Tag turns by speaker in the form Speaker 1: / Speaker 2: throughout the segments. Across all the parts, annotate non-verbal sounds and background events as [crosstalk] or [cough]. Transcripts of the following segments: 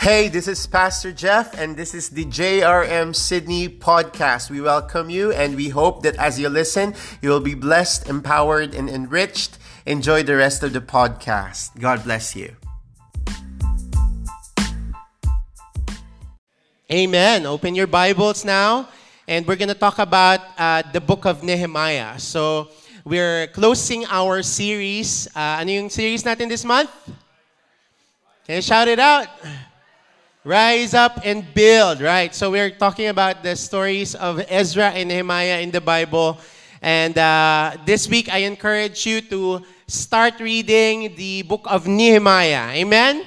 Speaker 1: Hey, this is Pastor Jeff, and this is the JRM Sydney podcast. We welcome you, and we hope that as you listen, you will be blessed, empowered, and enriched. Enjoy the rest of the podcast. God bless you.
Speaker 2: Amen. Open your Bibles now, and we're going to talk about uh, the book of Nehemiah. So, we're closing our series. Uh, ano yung series natin this month? Can you shout it out? Rise up and build, right? So we're talking about the stories of Ezra and Nehemiah in the Bible. And uh, this week, I encourage you to start reading the book of Nehemiah. Amen?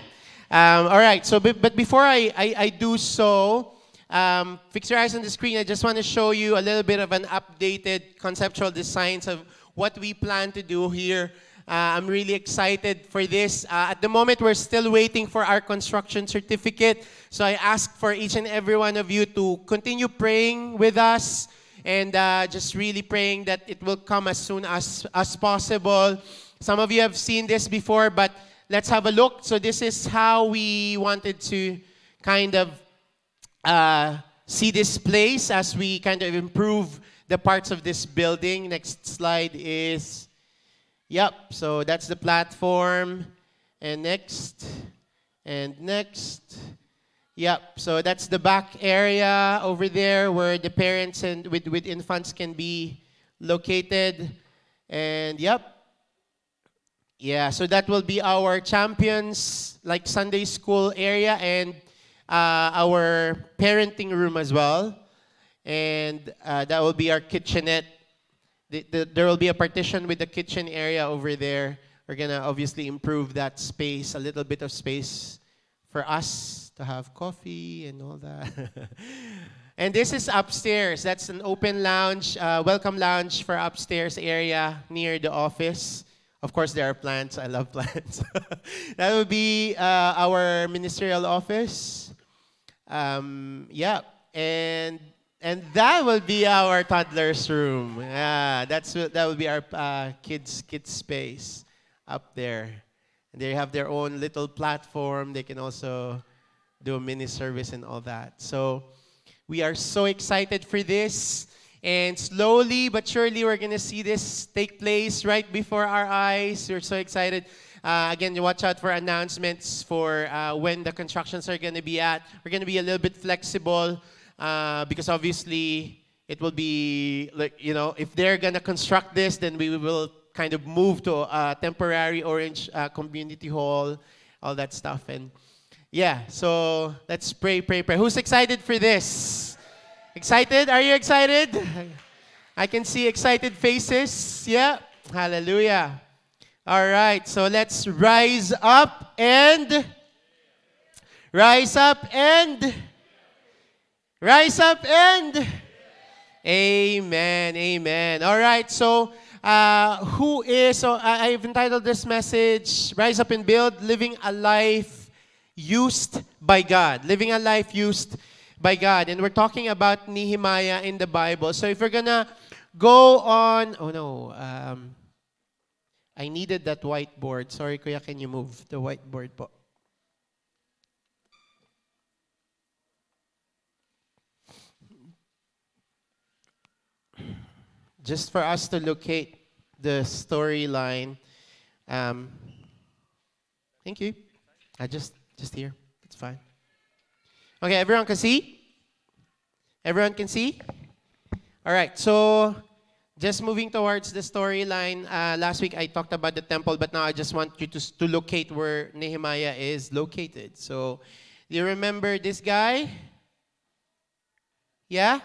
Speaker 2: Um, all right, so but before I, I, I do so, um, fix your eyes on the screen. I just want to show you a little bit of an updated conceptual designs of what we plan to do here uh, I'm really excited for this. Uh, at the moment, we're still waiting for our construction certificate. So I ask for each and every one of you to continue praying with us and uh, just really praying that it will come as soon as, as possible. Some of you have seen this before, but let's have a look. So this is how we wanted to kind of uh, see this place as we kind of improve the parts of this building. Next slide is Yep, so that's the platform. And next, and next. Yep, so that's the back area over there where the parents and with, with infants can be located. And yep. Yeah, so that will be our champions, like Sunday school area and uh, our parenting room as well. And uh, that will be our kitchenette the, the, there will be a partition with the kitchen area over there. We're gonna obviously improve that space, a little bit of space for us to have coffee and all that. [laughs] and this is upstairs. That's an open lounge, uh, welcome lounge for upstairs area near the office. Of course, there are plants. I love [laughs] plants. [laughs] that would be uh, our ministerial office. Um, yeah, and and that will be our toddler's room. Yeah, that's that will be our uh, kids kids space up there. They have their own little platform. They can also do a mini service and all that. So we are so excited for this. And slowly but surely, we're going to see this take place right before our eyes. We're so excited. Uh, again, watch out for announcements for uh, when the constructions are going to be at. We're going to be a little bit flexible uh, because obviously it will be like you know if they're gonna construct this, then we will kind of move to a temporary Orange uh, Community Hall, all that stuff, and yeah. So let's pray, pray, pray. Who's excited for this? Excited? Are you excited? [laughs] I can see excited faces. Yeah. Hallelujah. All right. So let's rise up and rise up and Rise up and Amen. Amen. All right. So, uh, who is, so I've entitled this message, Rise Up and Build, Living a Life Used by God. Living a Life Used by God. And we're talking about Nehemiah in the Bible. So, if we're going to go on, oh no, um, I needed that whiteboard. Sorry, Kuya, can you move the whiteboard po? Just for us to locate the storyline. Um, thank you. I just just here. It's fine. Okay, everyone can see. Everyone can see. All right. So just moving towards the storyline. Uh, last week I talked about the temple, but now I just want you to to locate where Nehemiah is located. So, do you remember this guy? Yeah.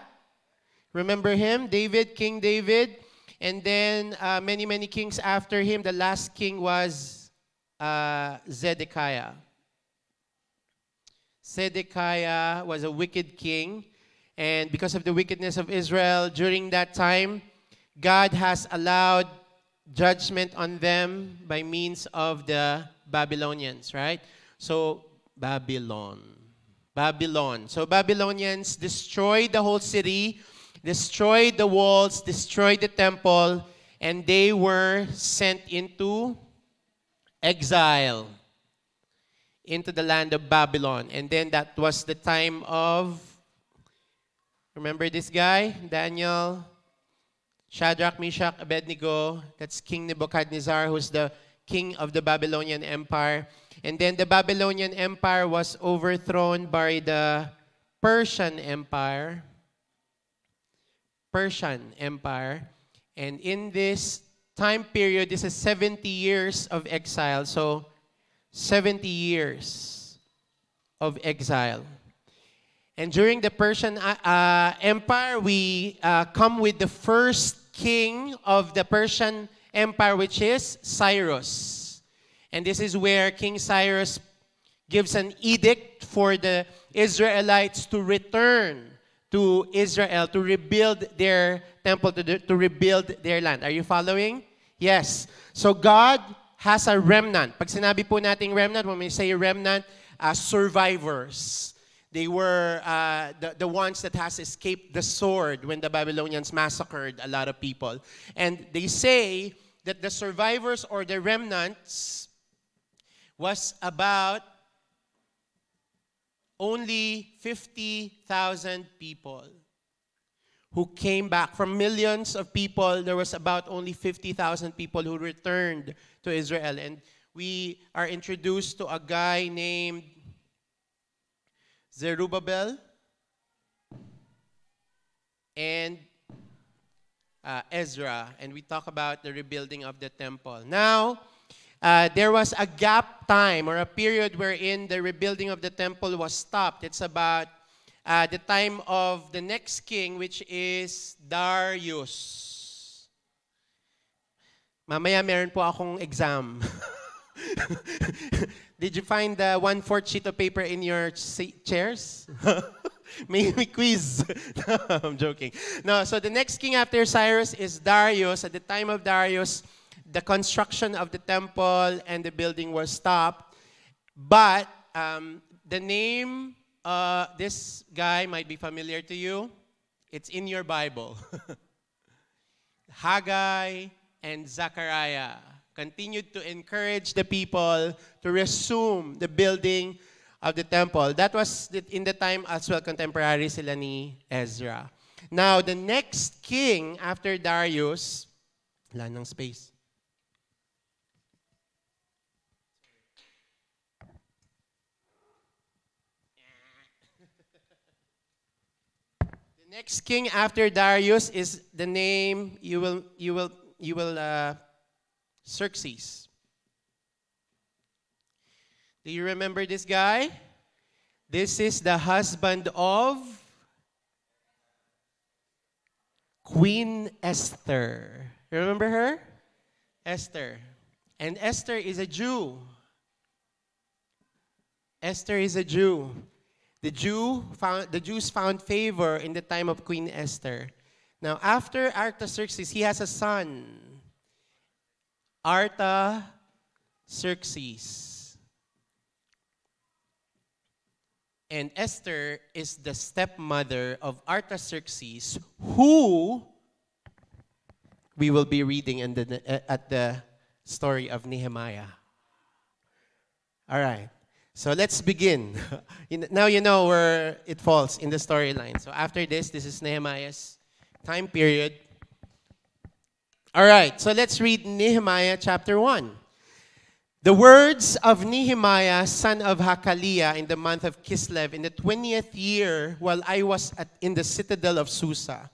Speaker 2: Remember him? David, King David. And then uh, many, many kings after him. The last king was uh, Zedekiah. Zedekiah was a wicked king. And because of the wickedness of Israel during that time, God has allowed judgment on them by means of the Babylonians, right? So, Babylon. Babylon. So, Babylonians destroyed the whole city destroyed the walls, destroyed the temple, and they were sent into exile. into the land of Babylon. And then that was the time of, remember this guy? Daniel, Shadrach, Meshach, Abednego. That's King Nebuchadnezzar, who's the king of the Babylonian Empire. And then the Babylonian Empire was overthrown by the Persian Empire. Persian Empire. And in this time period, this is 70 years of exile. So, 70 years of exile. And during the Persian uh, uh, Empire, we uh, come with the first king of the Persian Empire, which is Cyrus. And this is where King Cyrus gives an edict for the Israelites to return to Israel, to rebuild their temple, to, to rebuild their land. Are you following? Yes. So God has a remnant. Pag sinabi po nating remnant, when we say remnant, uh, survivors. They were uh, the, the ones that has escaped the sword when the Babylonians massacred a lot of people. And they say that the survivors or the remnants was about only 50,000 people who came back. From millions of people, there was about only 50,000 people who returned to Israel. And we are introduced to a guy named Zerubbabel and uh, Ezra. And we talk about the rebuilding of the temple. Now, uh, there was a gap time or a period wherein the rebuilding of the temple was stopped. It's about uh, the time of the next king, which is Darius. Mamaya meron po akong exam. [laughs] Did you find the one-fourth sheet of paper in your chairs? [laughs] may, quiz. [laughs] no, I'm joking. No, so the next king after Cyrus is Darius. At the time of Darius, the construction of the temple and the building were stopped. But um, the name, uh, this guy might be familiar to you. It's in your Bible. [laughs] Haggai and Zechariah continued to encourage the people to resume the building of the temple. That was in the time as well contemporary sila ni Ezra. Now, the next king after Darius, wala ng space. Next king after Darius is the name you will you will you will uh, Xerxes. Do you remember this guy? This is the husband of Queen Esther. You remember her? Esther. And Esther is a Jew. Esther is a Jew. The, Jew found, the Jews found favor in the time of Queen Esther. Now, after Artaxerxes, he has a son, Artaxerxes. And Esther is the stepmother of Artaxerxes, who we will be reading in the, at the story of Nehemiah. All right. So let's begin. [laughs] now you know where it falls in the storyline. So after this, this is Nehemiah's time period. All right, so let's read Nehemiah chapter 1. The words of Nehemiah, son of Hakaliah, in the month of Kislev, in the 20th year, while I was at, in the citadel of Susa.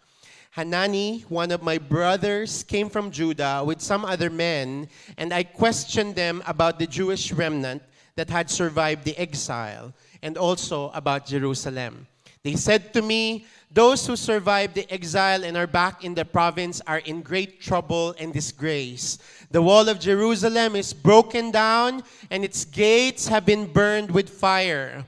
Speaker 2: Hanani, one of my brothers, came from Judah with some other men, and I questioned them about the Jewish remnant that had survived the exile and also about Jerusalem. They said to me, Those who survived the exile and are back in the province are in great trouble and disgrace. The wall of Jerusalem is broken down, and its gates have been burned with fire.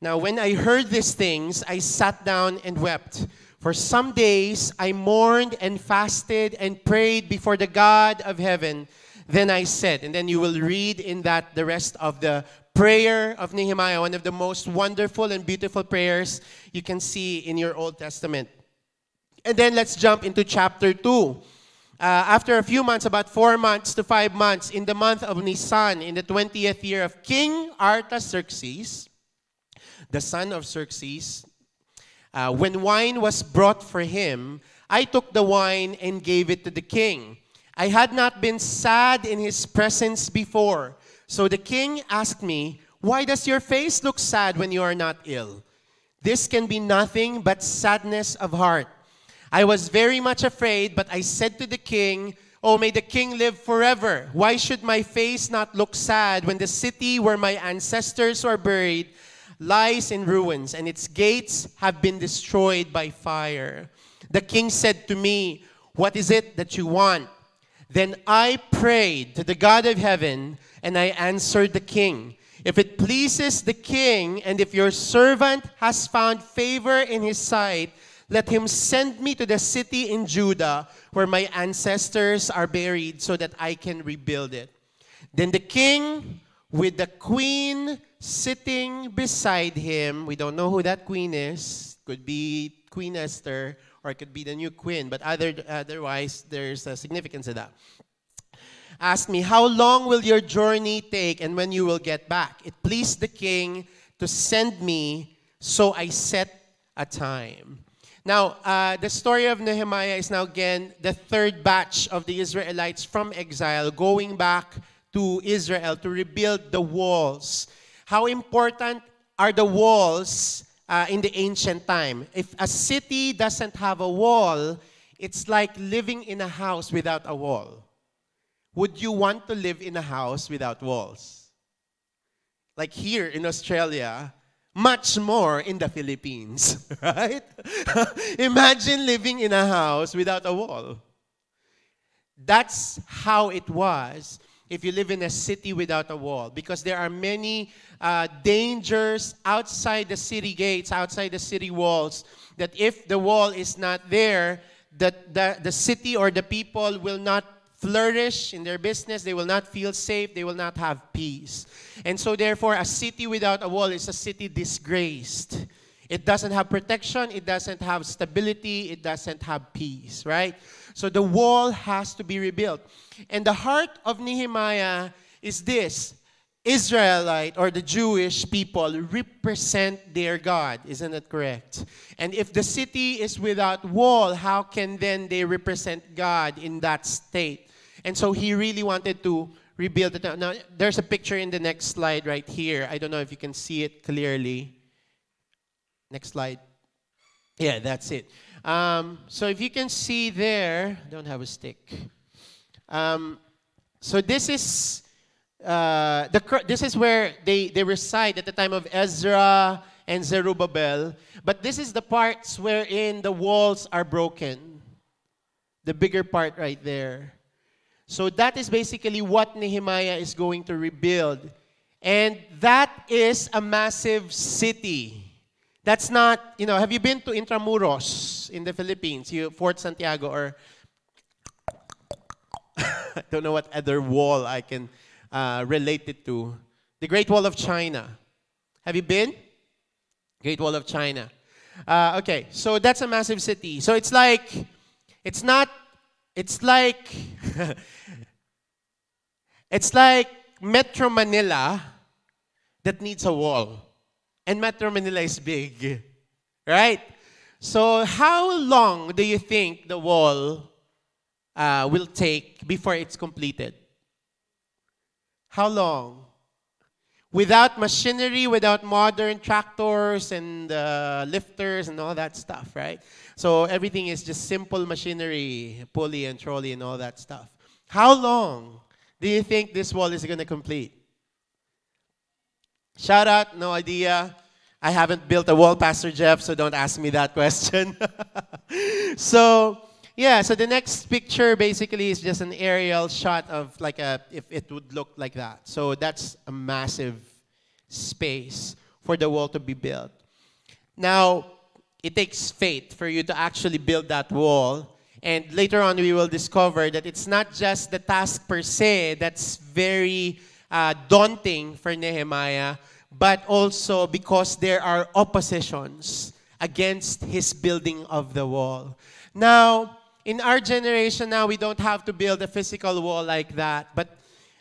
Speaker 2: Now, when I heard these things, I sat down and wept. For some days I mourned and fasted and prayed before the God of heaven. Then I said, and then you will read in that the rest of the prayer of Nehemiah, one of the most wonderful and beautiful prayers you can see in your Old Testament. And then let's jump into chapter 2. uh, after a few months, about four months to five months, in the month of Nisan, in the 20th year of King Artaxerxes, the son of Xerxes, uh, when wine was brought for him, I took the wine and gave it to the king. I had not been sad in his presence before. So the king asked me, Why does your face look sad when you are not ill? This can be nothing but sadness of heart. I was very much afraid, but I said to the king, Oh, may the king live forever. Why should my face not look sad when the city where my ancestors were buried lies in ruins and its gates have been destroyed by fire? The king said to me, What is it that you want? Then I prayed to the God of heaven, and I answered the king. If it pleases the king, and if your servant has found favor in his sight, let him send me to the city in Judah where my ancestors are buried so that I can rebuild it. Then the king, with the queen sitting beside him, we don't know who that queen is, could be Queen Esther or it could be the new queen, but other, otherwise, there's a significance to that. Asked me, How long will your journey take and when you will get back? It pleased the king to send me, so I set a time. Now, uh, the story of Nehemiah is now again the third batch of the Israelites from exile going back to Israel to rebuild the walls. How important are the walls uh, in the ancient time? If a city doesn't have a wall, it's like living in a house without a wall. Would you want to live in a house without walls? Like here in Australia, much more in the Philippines, [laughs] right? [laughs] Imagine living in a house without a wall. That's how it was if you live in a city without a wall, because there are many uh, dangers outside the city gates, outside the city walls, that if the wall is not there, that the, the city or the people will not flourish in their business, they will not feel safe, they will not have peace. And so, therefore, a city without a wall is a city disgraced. It doesn't have protection, it doesn't have stability, it doesn't have peace, right? So the wall has to be rebuilt. And the heart of Nehemiah is this Israelite or the Jewish people represent their God. Isn't that correct? And if the city is without wall, how can then they represent God in that state? And so he really wanted to rebuild it. Now, there's a picture in the next slide right here. I don't know if you can see it clearly. Next slide. Yeah, that's it. Um, so if you can see there, I don't have a stick. Um, so this is uh, the this is where they they reside at the time of Ezra and Zerubbabel. But this is the parts wherein the walls are broken. The bigger part right there. So that is basically what Nehemiah is going to rebuild. And that is a massive city. That's not, you know, have you been to Intramuros in the Philippines, you, Fort Santiago, or [laughs] I don't know what other wall I can uh, relate it to. The Great Wall of China. Have you been? Great Wall of China. Uh, okay, so that's a massive city. So it's like, it's not it's like [laughs] it's like Metro Manila that needs a wall. And Metro Manila is big. Right? So how long do you think the wall uh, will take before it's completed? How long? Without machinery, without modern tractors and uh, lifters and all that stuff, right? So everything is just simple machinery, pulley and trolley and all that stuff. How long do you think this wall is going to complete? Shout out, no idea. I haven't built a wall, Pastor Jeff, so don't ask me that question. [laughs] so, yeah, so the next picture basically is just an aerial shot of like a, if it would look like that. So that's a massive space for the wall to be built. Now, it takes faith for you to actually build that wall. And later on, we will discover that it's not just the task per se that's very uh, daunting for Nehemiah, but also because there are oppositions against his building of the wall. Now, in our generation now, we don't have to build a physical wall like that. But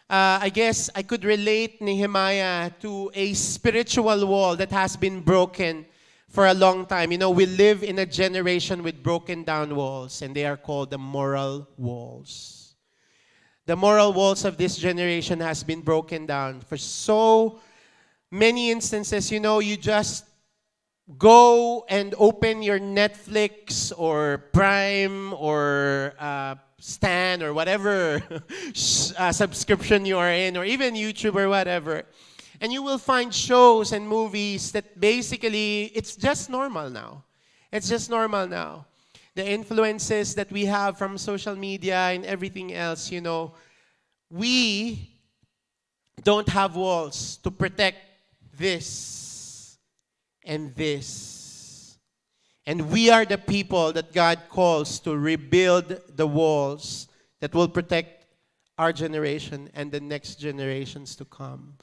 Speaker 2: uh, I guess I could relate Nehemiah to a spiritual wall that has been broken for a long time. You know, we live in a generation with broken down walls, and they are called the moral walls. The moral walls of this generation has been broken down for so many instances. You know, you just go and open your Netflix or Prime or uh, Stan or whatever [laughs] uh, subscription you are in, or even YouTube or whatever, and you will find shows and movies that basically it's just normal now. It's just normal now. The influences that we have from social media and everything else, you know, we don't have walls to protect this and this. And we are the people that God calls to rebuild the walls that will protect our generation and the next generations to come.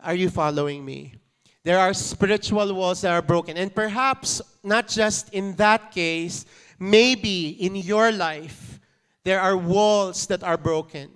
Speaker 2: Are you following me? There are spiritual walls that are broken. And perhaps not just in that case, maybe in your life, there are walls that are broken.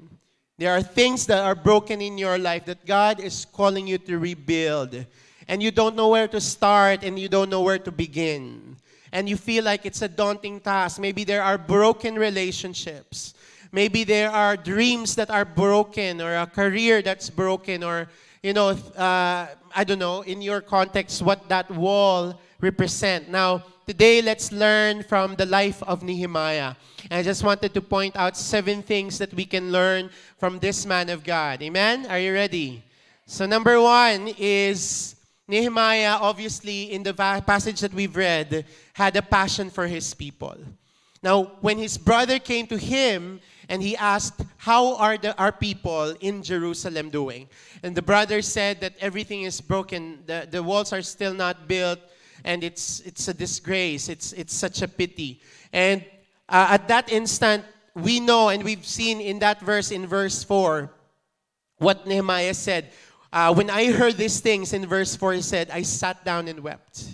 Speaker 2: There are things that are broken in your life that God is calling you to rebuild and you don't know where to start and you don't know where to begin. And you feel like it's a daunting task. Maybe there are broken relationships. Maybe there are dreams that are broken or a career that's broken or, you know, uh, I don't know, in your context, what that wall represent. Now, today let's learn from the life of Nehemiah. And I just wanted to point out seven things that we can learn from this man of God. Amen? Are you ready? So number one is Nehemiah, obviously, in the passage that we've read, had a passion for his people. Now, when his brother came to him and he asked, How are the, our people in Jerusalem doing? And the brother said that everything is broken, the, the walls are still not built, and it's, it's a disgrace, it's, it's such a pity. And uh, at that instant, we know and we've seen in that verse, in verse 4, what Nehemiah said uh, when I heard these things in verse 4, he said, I sat down and wept.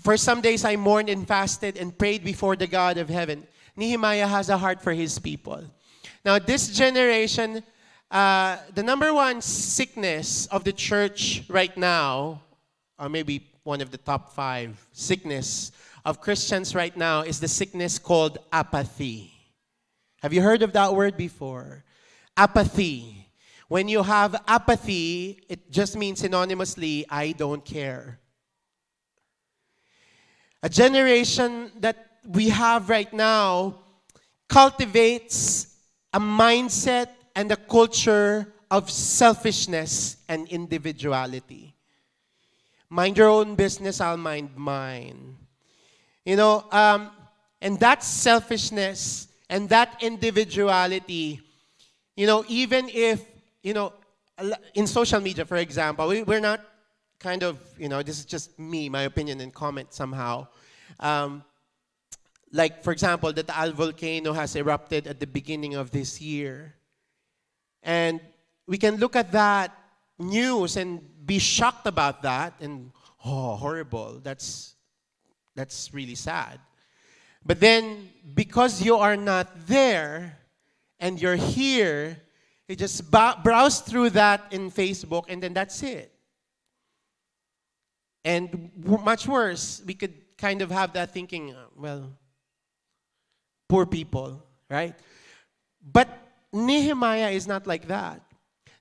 Speaker 2: For some days I mourned and fasted and prayed before the God of heaven. Nehemiah has a heart for his people. Now, this generation, uh, the number one sickness of the church right now, or maybe one of the top five sickness of Christians right now, is the sickness called apathy. Have you heard of that word before? Apathy. When you have apathy, it just means synonymously, I don't care. A generation that we have right now cultivates a mindset and a culture of selfishness and individuality. Mind your own business, I'll mind mine. You know, um, and that selfishness and that individuality, you know, even if you know, in social media, for example, we, we're not kind of, you know, this is just me, my opinion and comment somehow. Um, like, for example, the Taal volcano has erupted at the beginning of this year. And we can look at that news and be shocked about that and, oh, horrible. That's, that's really sad. But then, because you are not there and you're here, you just browse through that in Facebook and then that's it. And much worse, we could kind of have that thinking, uh, well, poor people, right? But Nehemiah is not like that.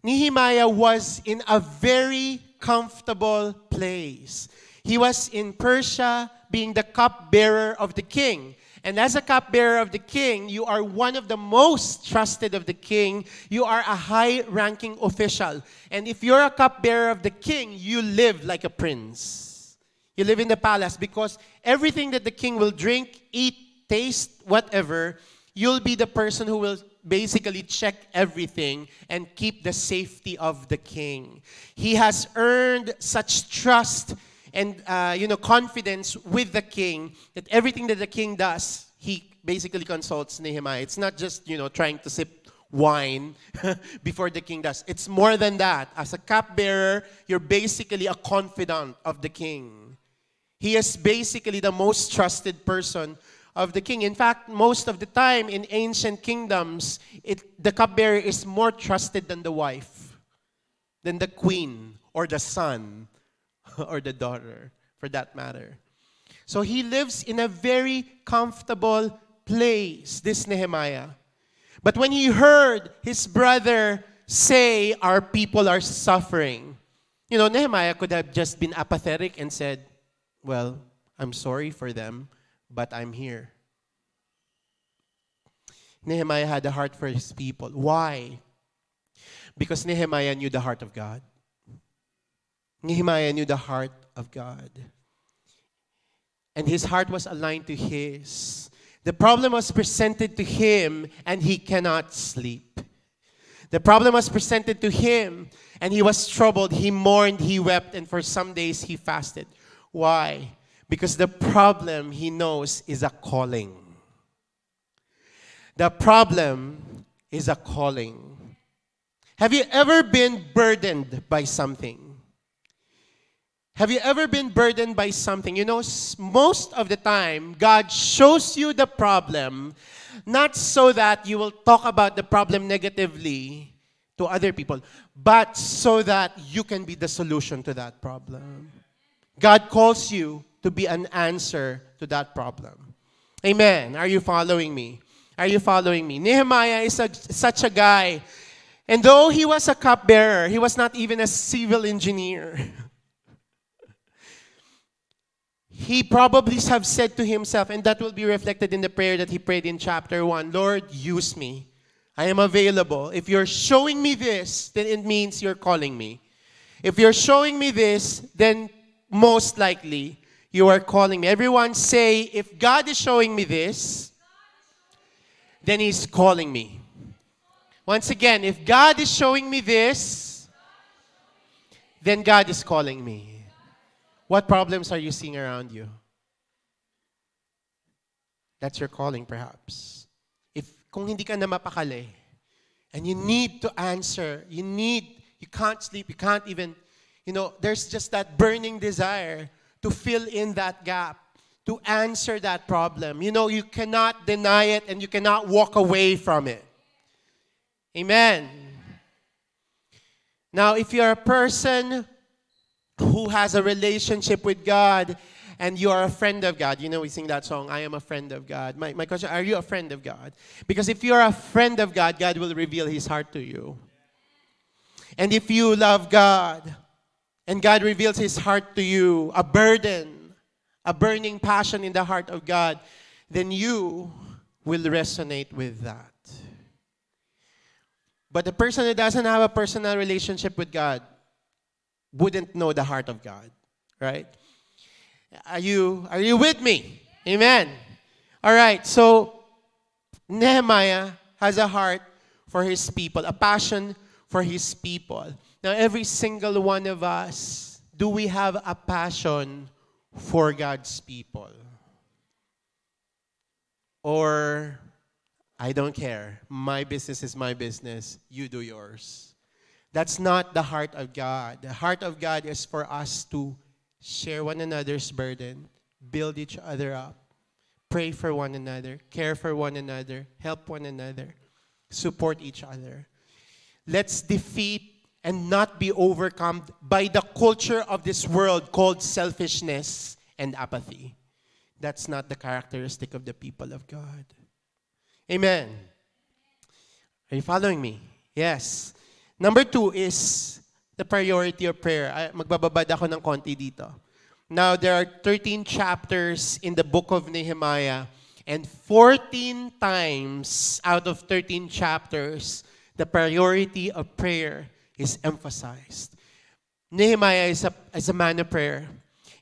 Speaker 2: Nehemiah was in a very comfortable place. He was in Persia being the cupbearer of the king. And as a cupbearer of the king, you are one of the most trusted of the king. You are a high ranking official. And if you're a cupbearer of the king, you live like a prince. You live in the palace because everything that the king will drink, eat, taste, whatever, you'll be the person who will basically check everything and keep the safety of the king. He has earned such trust and uh, you know confidence with the king that everything that the king does, he basically consults Nehemiah. It's not just you know trying to sip wine [laughs] before the king does. It's more than that. As a cupbearer, you're basically a confidant of the king. He is basically the most trusted person of the king. In fact, most of the time in ancient kingdoms, it, the cupbearer is more trusted than the wife, than the queen, or the son, [laughs] or the daughter, for that matter. So he lives in a very comfortable place, this Nehemiah. But when he heard his brother say, Our people are suffering, you know, Nehemiah could have just been apathetic and said, Well, I'm sorry for them, but I'm here. Nehemiah had a heart for his people. Why? Because Nehemiah knew the heart of God. Nehemiah knew the heart of God. And his heart was aligned to his. The problem was presented to him, and he cannot sleep. The problem was presented to him, and he was troubled. He mourned, he wept, and for some days he fasted. Why? Because the problem he knows is a calling. The problem is a calling. Have you ever been burdened by something? Have you ever been burdened by something? You know, most of the time, God shows you the problem not so that you will talk about the problem negatively to other people, but so that you can be the solution to that problem. God calls you to be an answer to that problem. Amen. Are you following me? Are you following me? Nehemiah is a, such a guy. And though he was a cupbearer, he was not even a civil engineer. [laughs] he probably have said to himself, and that will be reflected in the prayer that he prayed in chapter 1 Lord, use me. I am available. If you're showing me this, then it means you're calling me. If you're showing me this, then most likely you are calling me. Everyone say, if God is showing me this, then He's calling me. Once again, if God is showing me this, then God is calling me. What problems are you seeing around you? That's your calling, perhaps. If kung hindi ka na mapakali, and you need to answer, you need, you can't sleep, you can't even, you know, there's just that burning desire to fill in that gap, to answer that problem. You know, you cannot deny it and you cannot walk away from it. Amen. Now, if you're a person who has a relationship with God and you are a friend of God, you know, we sing that song, I am a friend of God. My, my question, are you a friend of God? Because if you're a friend of God, God will reveal his heart to you. And if you love God, and God reveals His heart to you, a burden, a burning passion in the heart of God, then you will resonate with that. But the person who doesn't have a personal relationship with God wouldn't know the heart of God, right? Are you are you with me? Amen. All right. So Nehemiah has a heart for his people, a passion for his people. Now, every single one of us, do we have a passion for God's people? Or, I don't care. My business is my business. You do yours. That's not the heart of God. The heart of God is for us to share one another's burden, build each other up, pray for one another, care for one another, help one another, support each other. Let's defeat and not be overcome by the culture of this world called selfishness and apathy. That's not the characteristic of the people of God. Amen. Are you following me? Yes. Number two is the priority of prayer. magbababad ako ng konti dito. Now, there are 13 chapters in the book of Nehemiah, and 14 times out of 13 chapters, the priority of prayer is emphasized. Nehemiah is a, is a man of prayer.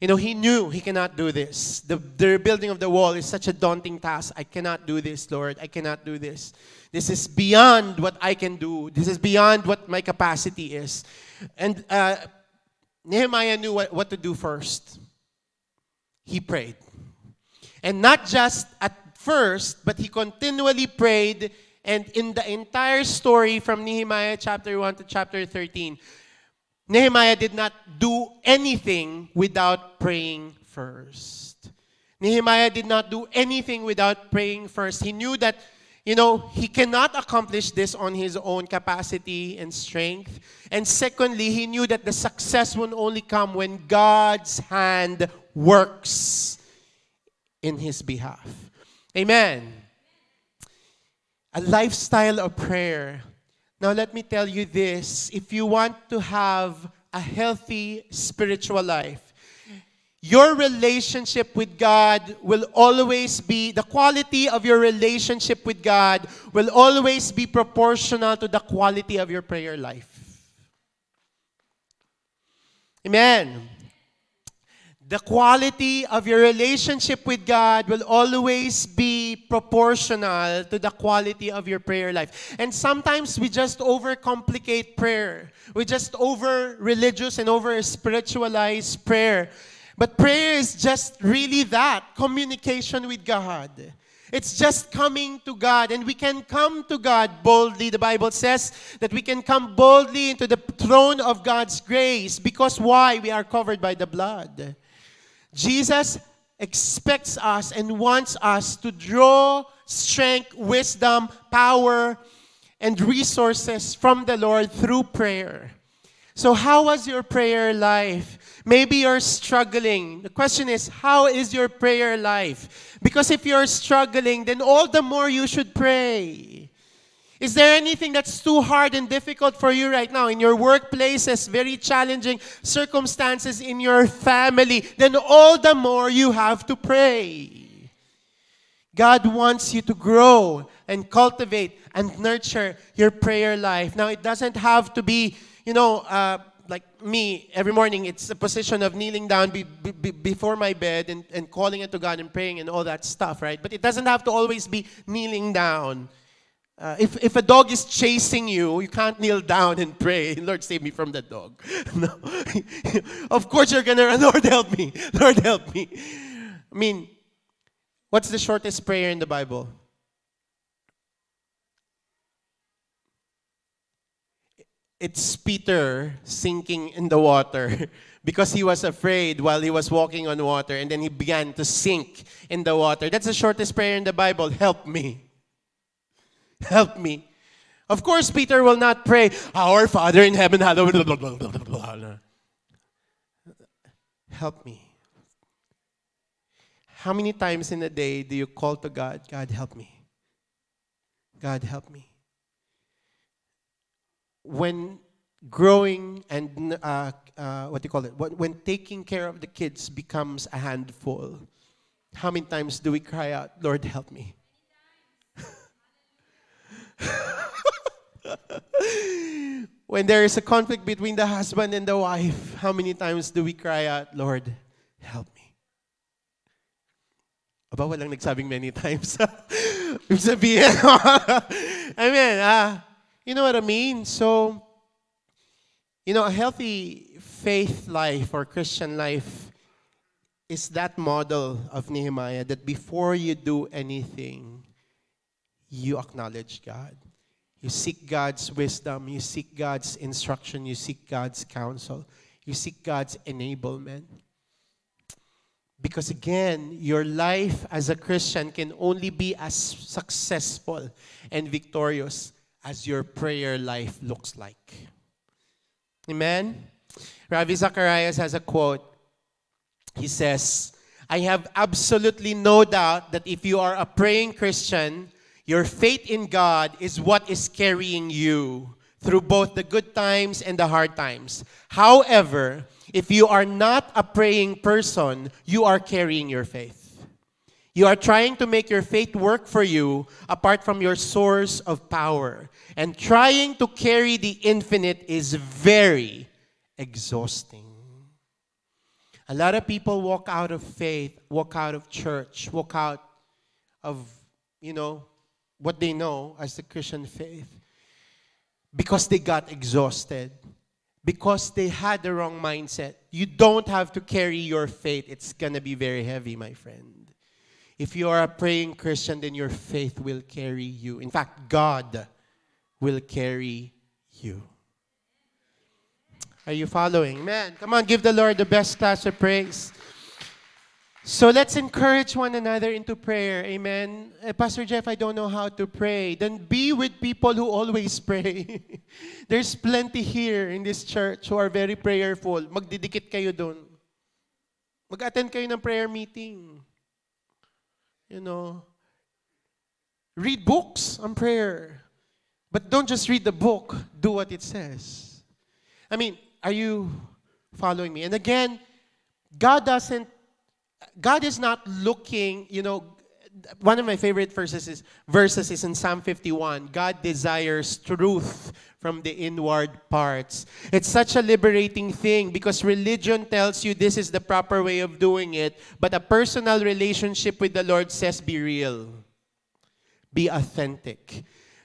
Speaker 2: You know, he knew he cannot do this. The, the rebuilding of the wall is such a daunting task. I cannot do this, Lord. I cannot do this. This is beyond what I can do. This is beyond what my capacity is. And uh, Nehemiah knew what, what to do first. He prayed. And not just at first, but he continually prayed and in the entire story from Nehemiah chapter 1 to chapter 13, Nehemiah did not do anything without praying first. Nehemiah did not do anything without praying first. He knew that, you know, he cannot accomplish this on his own capacity and strength. And secondly, he knew that the success will only come when God's hand works in his behalf. Amen. A lifestyle of prayer. Now, let me tell you this if you want to have a healthy spiritual life, your relationship with God will always be, the quality of your relationship with God will always be proportional to the quality of your prayer life. Amen. The quality of your relationship with God will always be proportional to the quality of your prayer life. And sometimes we just overcomplicate prayer. We just over religious and over spiritualize prayer. But prayer is just really that communication with God. It's just coming to God, and we can come to God boldly. The Bible says that we can come boldly into the throne of God's grace because why? We are covered by the blood. Jesus expects us and wants us to draw strength, wisdom, power, and resources from the Lord through prayer. So, how was your prayer life? Maybe you're struggling. The question is, how is your prayer life? Because if you're struggling, then all the more you should pray. Is there anything that's too hard and difficult for you right now in your workplaces, very challenging circumstances in your family? Then all the more you have to pray. God wants you to grow and cultivate and nurture your prayer life. Now, it doesn't have to be, you know, uh, like me, every morning it's a position of kneeling down be, be, before my bed and, and calling it to God and praying and all that stuff, right? But it doesn't have to always be kneeling down. Uh, if, if a dog is chasing you, you can't kneel down and pray, [laughs] Lord, save me from that dog. [laughs] no. [laughs] of course you're going to run, Lord, help me. Lord, help me. I mean, what's the shortest prayer in the Bible? it's Peter sinking in the water because he was afraid while he was walking on water and then he began to sink in the water. That's the shortest prayer in the Bible. Help me. Help me. Of course, Peter will not pray, Our Father in heaven, hallowed. Help me. How many times in a day do you call to God, God, help me? God, help me when growing and uh, uh, what do you call it? When taking care of the kids becomes a handful, how many times do we cry out, Lord, help me? When there is a conflict between the husband and the wife, how many times do we cry out, Lord, help me? Aba, walang nagsabing many times. [laughs] Sabihin, [laughs] I mean, ah, you know what I mean? So, you know, a healthy faith life or Christian life is that model of Nehemiah that before you do anything, you acknowledge God. You seek God's wisdom, you seek God's instruction, you seek God's counsel, you seek God's enablement. Because again, your life as a Christian can only be as successful and victorious as your prayer life looks like. Amen? Ravi Zacharias has a quote. He says, I have absolutely no doubt that if you are a praying Christian, your faith in God is what is carrying you through both the good times and the hard times. However, if you are not a praying person, you are carrying your faith. You are trying to make your faith work for you apart from your source of power. And trying to carry the infinite is very exhausting. A lot of people walk out of faith, walk out of church, walk out of, you know, what they know as the Christian faith because they got exhausted, because they had the wrong mindset. You don't have to carry your faith, it's going to be very heavy, my friend. If you are a praying Christian, then your faith will carry you. In fact, God will carry you. Are you following? Man, come on, give the Lord the best class of praise. So let's encourage one another into prayer. Amen. Eh, Pastor Jeff, I don't know how to pray. Then be with people who always [laughs] pray. There's plenty here in this church who are very prayerful. Magdidikit kayo doon. Mag-attend kayo ng prayer meeting. You know. Read books on prayer. But don't just read the book, do what it says. I mean, are you following me? And again, God doesn't God is not looking, you know, one of my favorite verses is verses is in Psalm 51. God desires truth from the inward parts. It's such a liberating thing because religion tells you this is the proper way of doing it, but a personal relationship with the Lord says be real. Be authentic.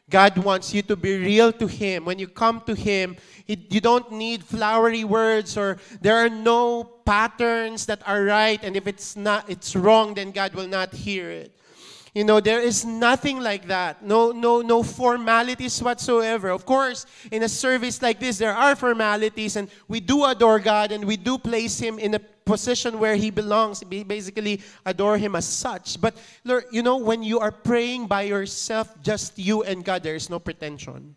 Speaker 2: God wants you to be real to Him. When you come to Him, it, you don't need flowery words or there are no patterns that are right. And if it's not, it's wrong, then God will not hear it. You know, there is nothing like that. No, no, no formalities whatsoever. Of course, in a service like this, there are formalities, and we do adore God and we do place Him in a position where He belongs. We basically adore Him as such. But, Lord, you know, when you are praying by yourself, just you and God, there is no pretension.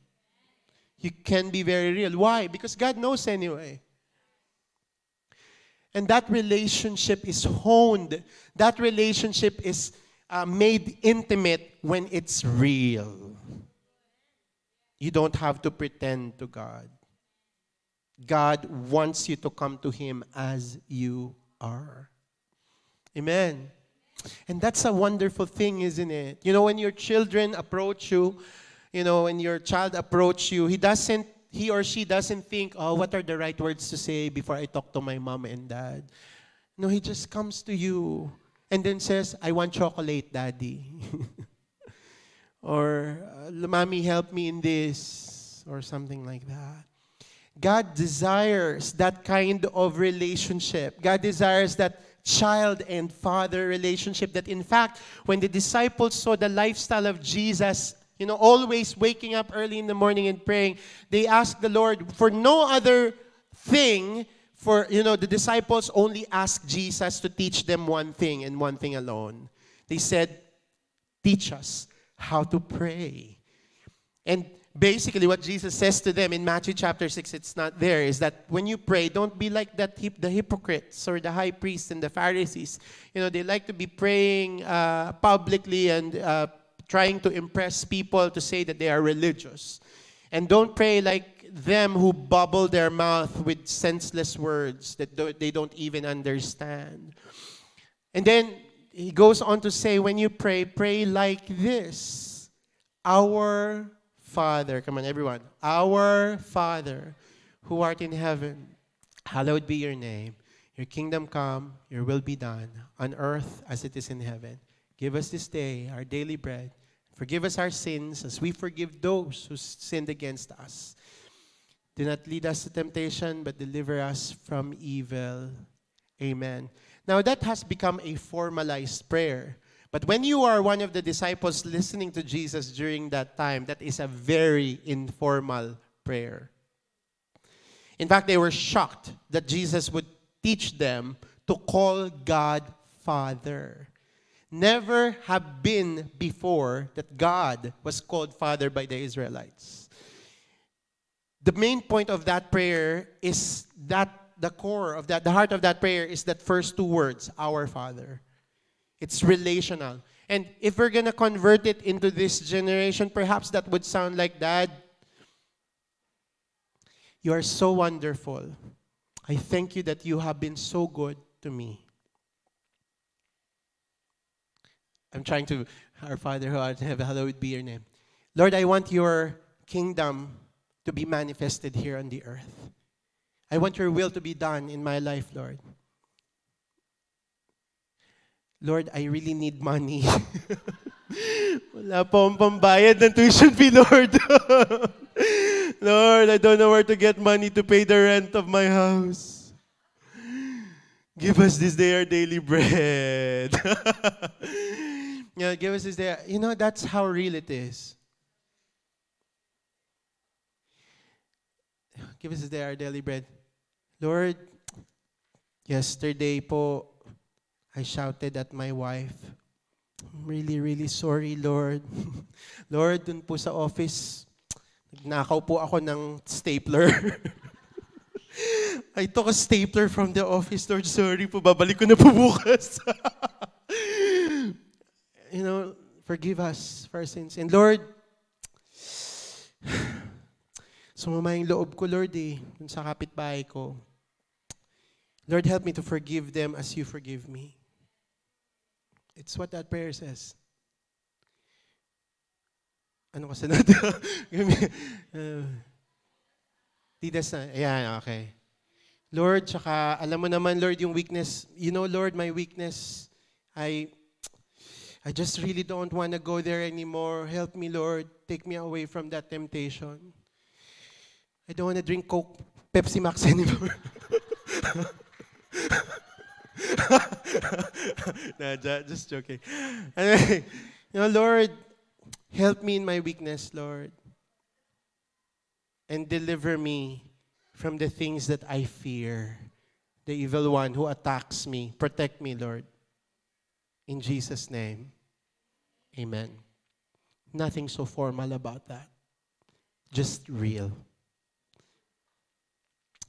Speaker 2: You can be very real. Why? Because God knows anyway. And that relationship is honed. That relationship is uh, made intimate when it's real. You don't have to pretend to God. God wants you to come to Him as you are. Amen. And that's a wonderful thing, isn't it? You know, when your children approach you, you know, when your child approach you, he doesn't, he or she doesn't think, oh, what are the right words to say before I talk to my mom and dad? No, he just comes to you and then says, I want chocolate, daddy. [laughs] or, uh, mommy, help me in this. Or something like that. God desires that kind of relationship. God desires that child and father relationship that in fact when the disciples saw the lifestyle of Jesus you know always waking up early in the morning and praying they asked the Lord for no other thing for you know the disciples only asked Jesus to teach them one thing and one thing alone. They said, "Teach us how to pray." And basically what Jesus says to them in Matthew chapter 6 it's not there is that when you pray don't be like that the hypocrites or the high priests and the Pharisees. You know, they like to be praying uh, publicly and uh, trying to impress people to say that they are religious. And don't pray like them who bubble their mouth with senseless words that they don't even understand. And then he goes on to say, when you pray, pray like this Our Father, come on, everyone. Our Father who art in heaven, hallowed be your name. Your kingdom come, your will be done, on earth as it is in heaven. Give us this day our daily bread. Forgive us our sins as we forgive those who sinned against us. Do not lead us to temptation, but deliver us from evil. Amen. Now, that has become a formalized prayer. But when you are one of the disciples listening to Jesus during that time, that is a very informal prayer. In fact, they were shocked that Jesus would teach them to call God Father. Never have been before that God was called Father by the Israelites the main point of that prayer is that the core of that, the heart of that prayer is that first two words, Our Father. It's relational. And if we're going to convert it into this generation, perhaps that would sound like, Dad, you are so wonderful. I thank you that you have been so good to me. I'm trying to, Our Father who art in heaven, hallowed be your name. Lord, I want your kingdom to be manifested here on the earth. I want your will to be done in my life, Lord. Lord, I really need money. [laughs] Wala po pambayad ng tuition fee, Lord. [laughs] Lord, I don't know where to get money to pay the rent of my house. Give us this day our daily bread. [laughs] yeah, give us this day. You know, that's how real it is. give us today our daily bread. Lord, yesterday po, I shouted at my wife, I'm really, really sorry, Lord. [laughs] Lord, dun po sa office, nagnakaw po ako ng stapler. [laughs] I took a stapler from the office, Lord. Sorry po, babalik ko na po [laughs] bukas. You know, forgive us for our sins. And Lord, [sighs] sumama yung loob ko, Lord, eh, dun sa kapitbahay ko. Lord, help me to forgive them as you forgive me. It's what that prayer says. Ano kasi [laughs] natin? uh, Tidas na. Ayan, okay. Lord, tsaka alam mo naman, Lord, yung weakness. You know, Lord, my weakness, I, I just really don't want to go there anymore. Help me, Lord. Take me away from that temptation. I don't want to drink Coke, Pepsi Max [laughs] anymore. [laughs] nah, just joking. Anyway, you know, Lord, help me in my weakness, Lord. And deliver me from the things that I fear. The evil one who attacks me. Protect me, Lord. In Jesus' name, amen. Nothing so formal about that. Just real.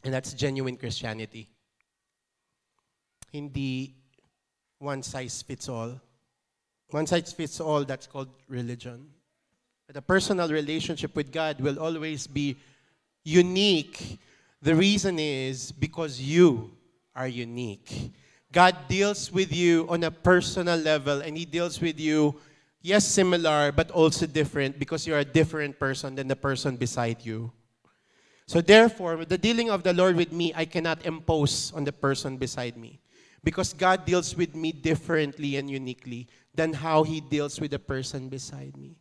Speaker 2: And that's genuine Christianity. Hindi one size fits all. One size fits all, that's called religion. But a personal relationship with God will always be unique. The reason is because you are unique. God deals with you on a personal level and He deals with you, yes, similar, but also different because you're a different person than the person beside you. So, therefore, the dealing of the Lord with me, I cannot impose on the person beside me because God deals with me differently and uniquely than how He deals with the person beside me.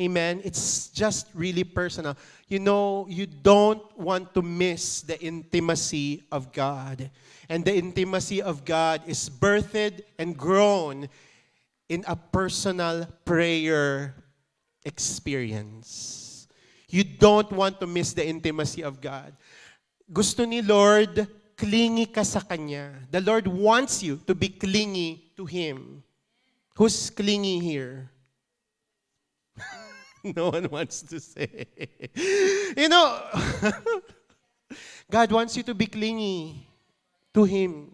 Speaker 2: Amen. It's just really personal. You know, you don't want to miss the intimacy of God. And the intimacy of God is birthed and grown in a personal prayer experience. You don't want to miss the intimacy of God. Gusto ni Lord, clingy ka sa Kanya. The Lord wants you to be clingy to Him. Who's clingy here? [laughs] no one wants to say. you know, [laughs] God wants you to be clingy to Him.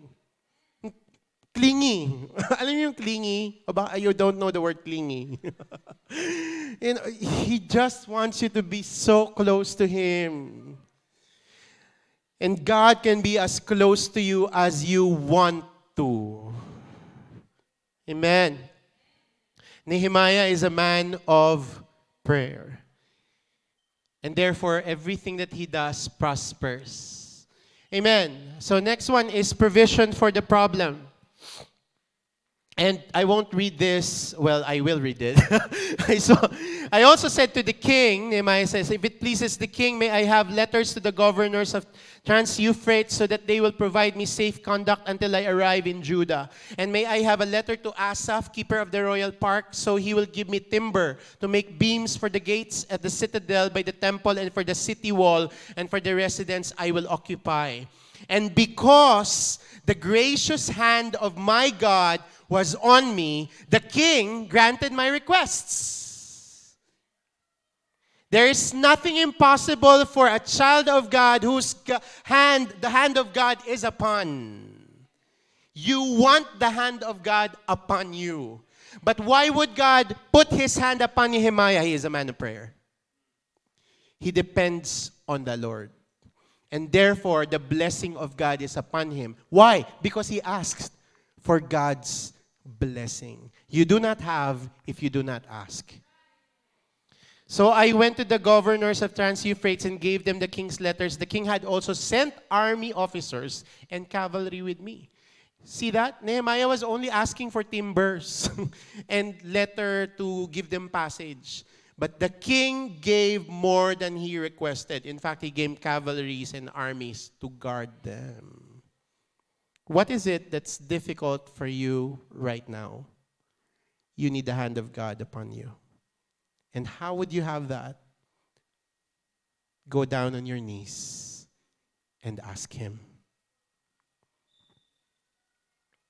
Speaker 2: Clingy. [laughs] Alam niyo yung clingy? Baka you don't know the word clingy. you know, he just wants you to be so close to Him. And God can be as close to you as you want to. Amen. Nehemiah is a man of prayer. And therefore, everything that he does prospers. Amen. So, next one is provision for the problem. And I won't read this. Well, I will read it. [laughs] I, I also said to the king, Nehemiah says, If it pleases the king, may I have letters to the governors of Trans Euphrates so that they will provide me safe conduct until I arrive in Judah. And may I have a letter to Asaph, keeper of the royal park, so he will give me timber to make beams for the gates at the citadel by the temple and for the city wall and for the residence I will occupy. And because the gracious hand of my God was on me, the king granted my requests. There is nothing impossible for a child of God whose hand, the hand of God is upon. You want the hand of God upon you. But why would God put his hand upon Nehemiah? He is a man of prayer. He depends on the Lord. And therefore, the blessing of God is upon him. Why? Because he asked for God's blessing. You do not have if you do not ask. So I went to the governors of Trans Euphrates and gave them the king's letters. The king had also sent army officers and cavalry with me. See that? Nehemiah was only asking for timbers [laughs] and letter to give them passage. But the king gave more than he requested. In fact, he gave cavalries and armies to guard them. What is it that's difficult for you right now? You need the hand of God upon you. And how would you have that? Go down on your knees and ask Him.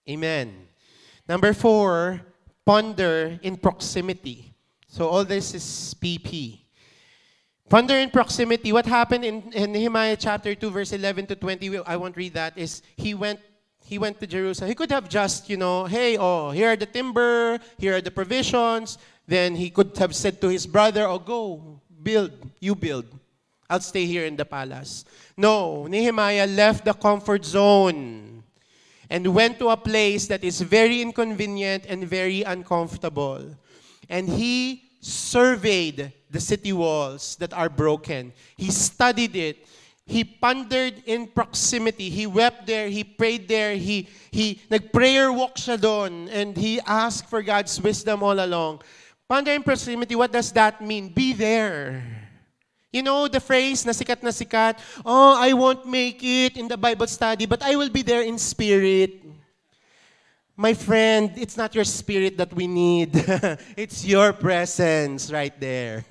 Speaker 2: Amen. Number four, ponder in proximity. So all this is PP. Ponder in proximity. What happened in, in Nehemiah chapter 2, verse 11 to 20, I won't read that, is he went he went to Jerusalem. He could have just, you know, hey, oh, here are the timber, here are the provisions. Then he could have said to his brother, oh, go, build, you build. I'll stay here in the palace. No, Nehemiah left the comfort zone and went to a place that is very inconvenient and very uncomfortable. And he surveyed the city walls that are broken. He studied it. He pondered in proximity. He wept there. He prayed there. He, he nag-prayer walk siya doon. And he asked for God's wisdom all along. Ponder in proximity, what does that mean? Be there. You know the phrase na sikat na sikat, oh, I won't make it in the Bible study, but I will be there in spirit. My friend, it's not your spirit that we need. [laughs] it's your presence right there. [laughs]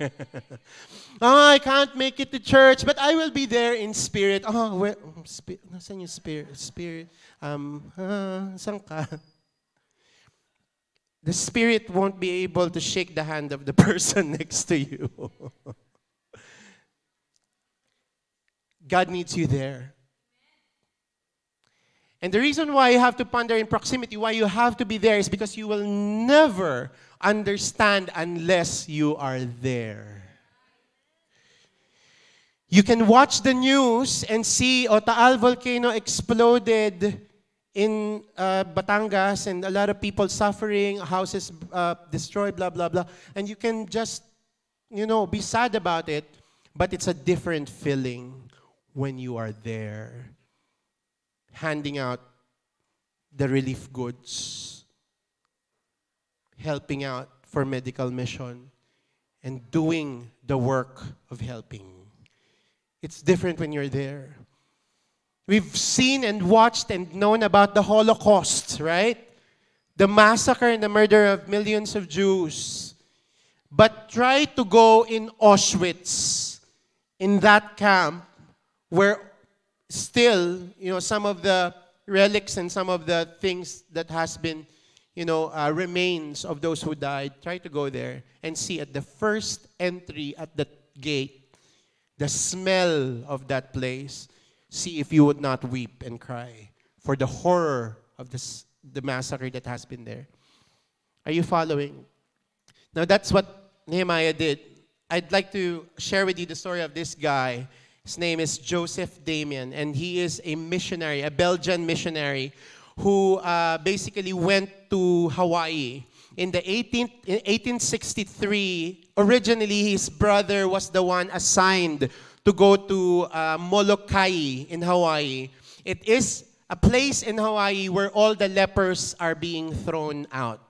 Speaker 2: oh, I can't make it to church, but I will be there in spirit. Oh, where, spirit, nasan yung spirit? Spirit, um, uh, saan ka? [laughs] The spirit won't be able to shake the hand of the [laughs] person next to you. [laughs] God needs you there. And the reason why you have to ponder in proximity, why you have to be there, is because you will never understand unless you are there. You can watch the news and see oh, Taal volcano exploded in uh, Batangas and a lot of people suffering, houses uh, destroyed, blah, blah, blah. And you can just, you know, be sad about it, but it's a different feeling when you are there handing out the relief goods, helping out for medical mission, and doing the work of helping. It's different when you're there. We've seen and watched and known about the Holocaust, right? The massacre and the murder of millions of Jews. But try to go in Auschwitz, in that camp, where still, you know, some of the relics and some of the things that has been, you know, uh, remains of those who died, try to go there and see at the first entry at the gate, the smell of that place. See if you would not weep and cry for the horror of this, the massacre that has been there. Are you following? Now that's what Nehemiah did. I'd like to share with you the story of this guy his name is Joseph Damien, and he is a missionary, a Belgian missionary, who uh, basically went to Hawaii. In the 18th, in 1863, originally his brother was the one assigned to go to uh, Molokai in Hawaii. It is a place in Hawaii where all the lepers are being thrown out.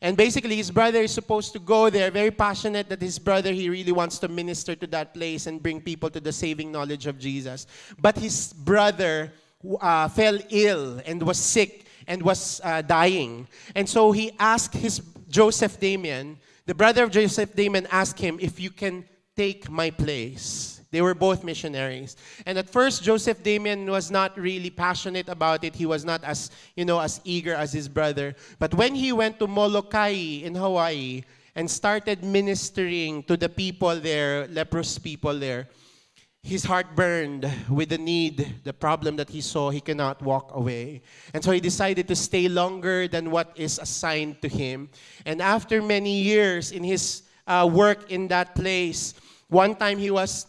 Speaker 2: And basically, his brother is supposed to go there, very passionate that his brother, he really wants to minister to that place and bring people to the saving knowledge of Jesus. But his brother uh, fell ill and was sick and was uh, dying. And so he asked his Joseph Damien, the brother of Joseph Damien asked him if you can take my place. They were both missionaries. And at first, Joseph Damien was not really passionate about it. He was not as, you know, as eager as his brother. But when he went to Molokai in Hawaii and started ministering to the people there, leprous people there, his heart burned with the need, the problem that he saw. He cannot walk away. And so he decided to stay longer than what is assigned to him. And after many years in his uh, work in that place, one time he was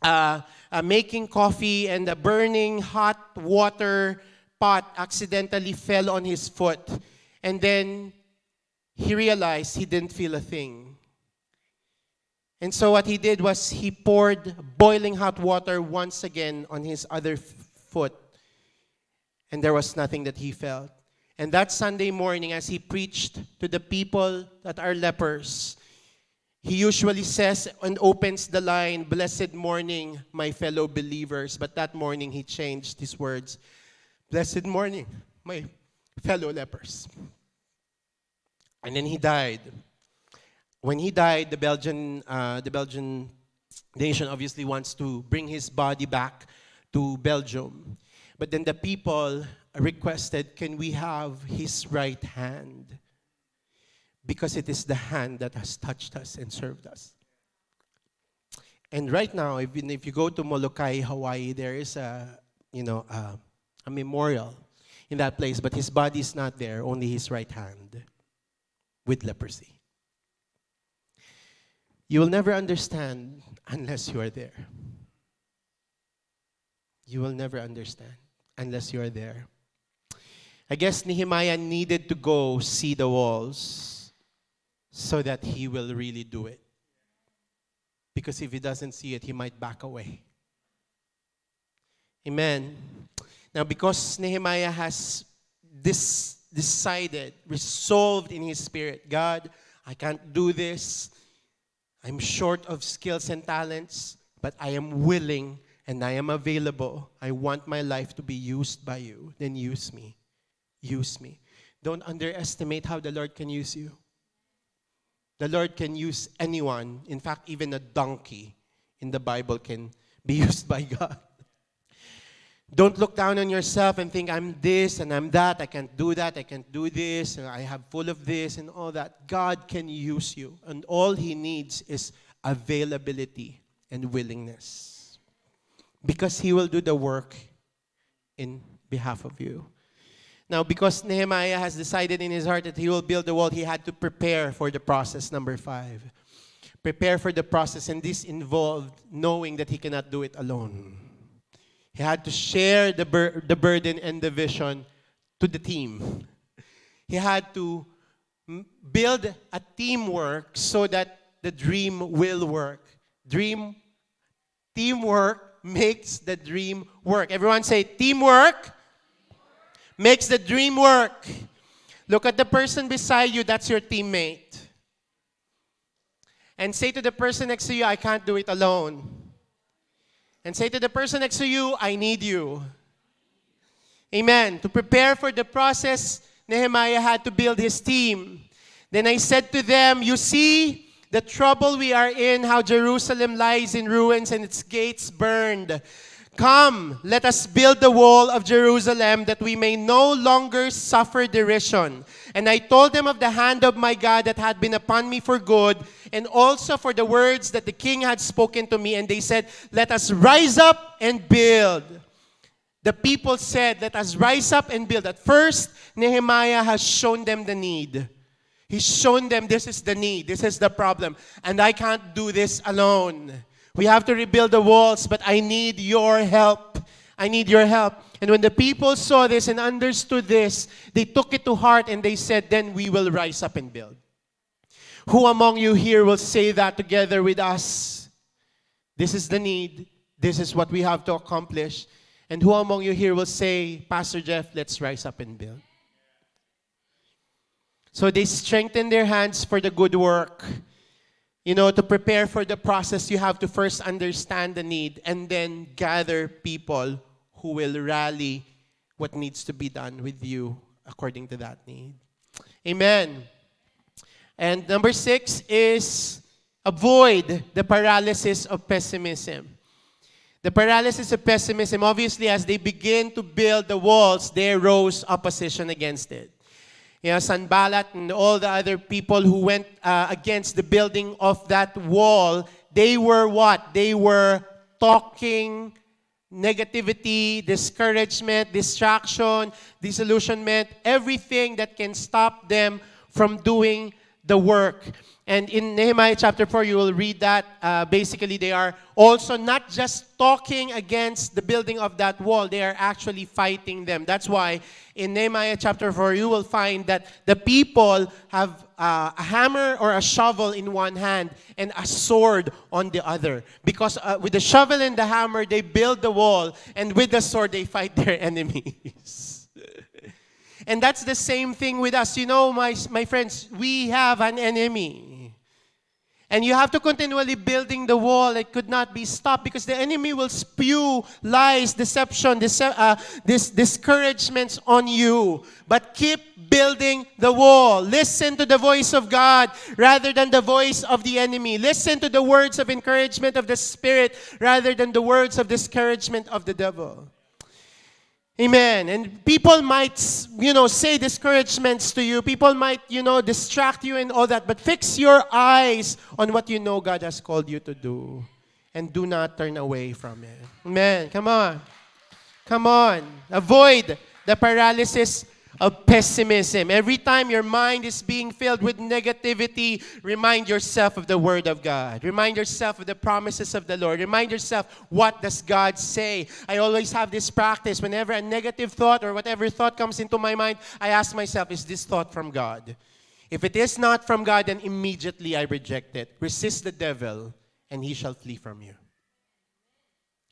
Speaker 2: uh, uh, making coffee and the burning hot water pot accidentally fell on his foot. And then he realized he didn't feel a thing. And so what he did was he poured boiling hot water once again on his other foot. And there was nothing that he felt. And that Sunday morning, as he preached to the people that are lepers, he usually says and opens the line, Blessed morning, my fellow believers. But that morning he changed his words, Blessed morning, my fellow lepers. And then he died. When he died, the Belgian, uh, the Belgian nation obviously wants to bring his body back to Belgium. But then the people requested, Can we have his right hand? Because it is the hand that has touched us and served us. And right now, even if you go to Molokai, Hawaii, there is a, you know, a, a memorial in that place, but his body is not there, only his right hand with leprosy. You will never understand unless you are there. You will never understand unless you are there. I guess Nehemiah needed to go see the walls so that he will really do it. Because if he doesn't see it, he might back away. Amen. Now, because Nehemiah has this decided, resolved in his spirit, God, I can't do this. I'm short of skills and talents, but I am willing and I am available. I want my life to be used by you. Then use me. Use me. Don't underestimate how the Lord can use you. The Lord can use anyone. In fact, even a donkey in the Bible can be [laughs] used by God. Don't look down on yourself and think, I'm this and I'm that. I can't do that. I can't do this. And I have full of this and all that. God can use you. And all He needs is availability and willingness. Because He will do the work in behalf of you. Now, because Nehemiah has decided in his heart that he will build the wall, he had to prepare for the process, number five. Prepare for the process, and this involved knowing that he cannot do it alone. He had to share the, bur- the burden and the vision to the team. He had to m- build a teamwork so that the dream will work. Dream, teamwork makes the dream work. Everyone say, teamwork makes the dream work. Look at the person beside you, that's your teammate. And say to the person next to you, I can't do it alone. And say to the person next to you, I need you. Amen. To prepare for the process, Nehemiah had to build his team. Then I said to them, You see the trouble we are in, how Jerusalem lies in ruins and its gates burned. Come, let us build the wall of Jerusalem that we may no longer suffer derision. And I told them of the hand of my God that had been upon me for good, and also for the words that the king had spoken to me. And they said, Let us rise up and build. The people said, Let us rise up and build. At first, Nehemiah has shown them the need. He's shown them this is the need, this is the problem, and I can't do this alone. We have to rebuild the walls, but I need your help. I need your help. And when the people saw this and understood this, they took it to heart and they said, Then we will rise up and build. Who among you here will say that together with us? This is the need. This is what we have to accomplish. And who among you here will say, Pastor Jeff, let's rise up and build? So they strengthen their hands for the good work. You know, to prepare for the process, you have to first understand the need and then gather people who will rally what needs to be done with you according to that need. Amen. And number six is avoid the paralysis of pessimism. The paralysis of pessimism, obviously, as they begin to build the walls, there rose opposition against it you know, Sanballat and all the other people who went uh, against the building of that wall, they were what? They were talking negativity, discouragement, distraction, disillusionment, everything that can stop them from doing the work. And in Nehemiah chapter 4, you will read that. Uh, basically, they are also not just talking against the building of that wall, they are actually fighting them. That's why in Nehemiah chapter 4, you will find that the people have uh, a hammer or a shovel in one hand and a sword on the other. Because uh, with the shovel and the hammer, they build the wall, and with the sword, they fight [laughs] their enemies. And that's the same thing with us. You know, my, my friends, we have an enemy. And you have to continually building the wall. It could not be stopped because the enemy will spew lies, deception, dece- uh, this discouragements on you. But keep building the wall. Listen to the voice of God rather than the voice of the enemy. Listen to the words of encouragement of the Spirit rather than the words of discouragement of the devil. Amen. And people might, you know, say discouragements to you. People might, you know, distract you and all that. But fix your eyes on what you know God has called you to do. And do not turn away from it. Amen. Come on. Come on. Avoid the paralysis of pessimism. Every time your mind is being filled with negativity, remind yourself of the word of God. Remind yourself of the promises of the Lord. Remind yourself, what does God say? I always have this practice. Whenever a negative thought or whatever thought comes into my mind, I ask myself, is this thought from God? If it is not from God, then immediately I reject it. Resist the devil, and he shall flee from you.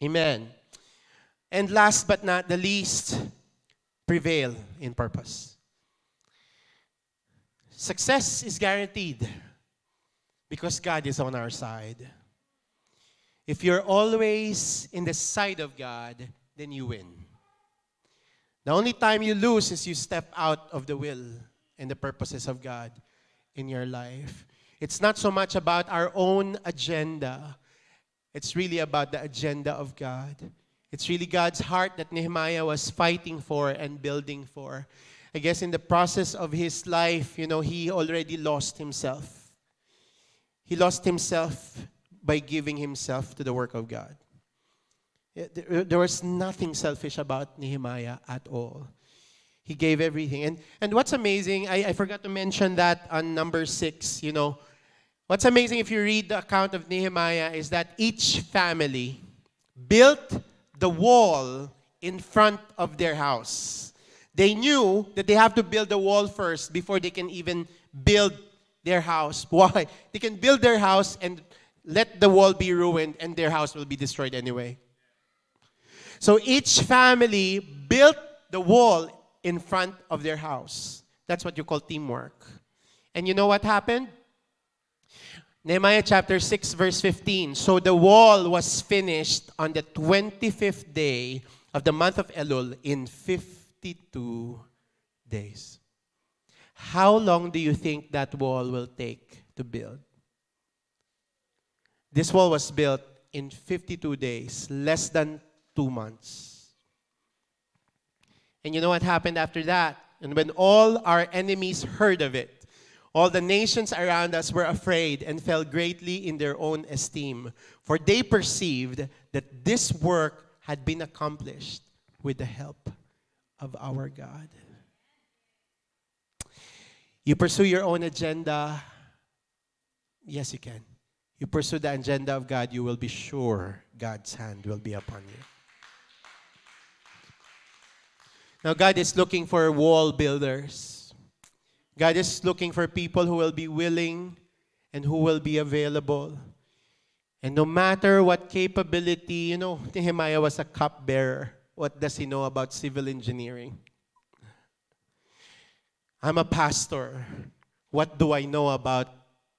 Speaker 2: Amen. And last but not the least, prevail in purpose. Success is guaranteed because God is on our side. If you're always in the side of God, then you win. The only time you lose is you step out of the will and the purposes of God in your life. It's not so much about our own agenda, it's really about the agenda of God. It's really God's heart that Nehemiah was fighting for and building for. I guess in the process of his life, you know, he already lost himself. He lost himself by giving himself to the work of God. Uh, there was nothing selfish about Nehemiah at all. He gave everything. And, and what's amazing, I, I forgot to mention that on number six, you know. What's amazing if you read the account of Nehemiah is that each family built the wall in front of their house. They knew that they have to build the wall first before they can even build their house. [laughs] Why? They can build their house and let the wall be ruined and their house will be destroyed anyway. So each family built the wall in front of their house. That's what you call teamwork. And you know what happened? Nehemiah chapter 6, verse 15. So the wall was finished on the 25th day of the month of Elul in 52 days. How long do you think that wall will take to build? This wall was built in 52 days, less than two months. And you know what happened after that? And when all our enemies heard of it, all the nations around us were afraid and fell greatly in their own esteem, for they perceived that this work had been accomplished with the help of our God. You pursue your own agenda, yes, you can. You pursue the agenda of God, you will be sure God's hand will be upon you. Now, God is looking for wall builders God is looking for people who will be willing and who will be available. And no matter what capability, you know, [laughs] Nehemiah was a cupbearer. What does he know about civil engineering? I'm a pastor. What do I know about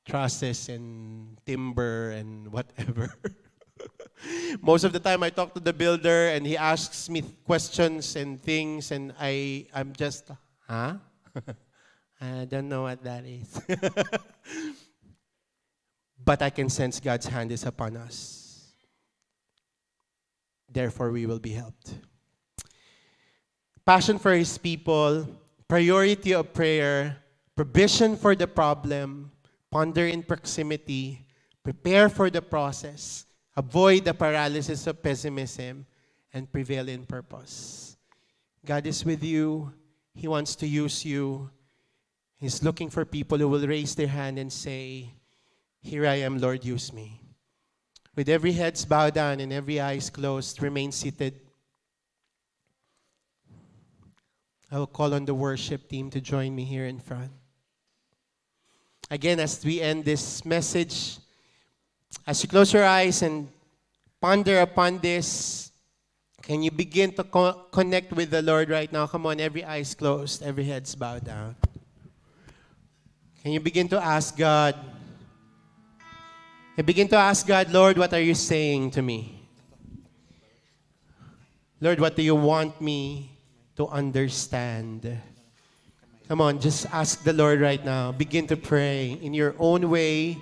Speaker 2: trusses and timber and [laughs] whatever? Most of the time I talk to the builder and he asks me questions and things and I I'm just huh? [laughs] I don't know what that is. [laughs] but I can sense God's hand is upon us. Therefore, we will be helped. Passion for His people, priority of prayer, provision for the problem, ponder in proximity, prepare for the process, avoid the paralysis of pessimism, and prevail in purpose. God is with you. He wants to use you. He's looking for people who will raise their hand and say, Here I am, Lord, use me. With every heads bowed down and every eyes closed, remain seated. I will call on the worship team to join me here in front. Again, as we end this message, as you close your eyes and ponder upon this, can you begin to co- connect with the Lord right now? Come on, every eyes closed, every heads bowed down. Can you begin to ask God? And begin to ask God, Lord, what are you saying to me? Lord, what do you want me to understand? Come on, just ask the Lord right now. Begin to pray in your own way.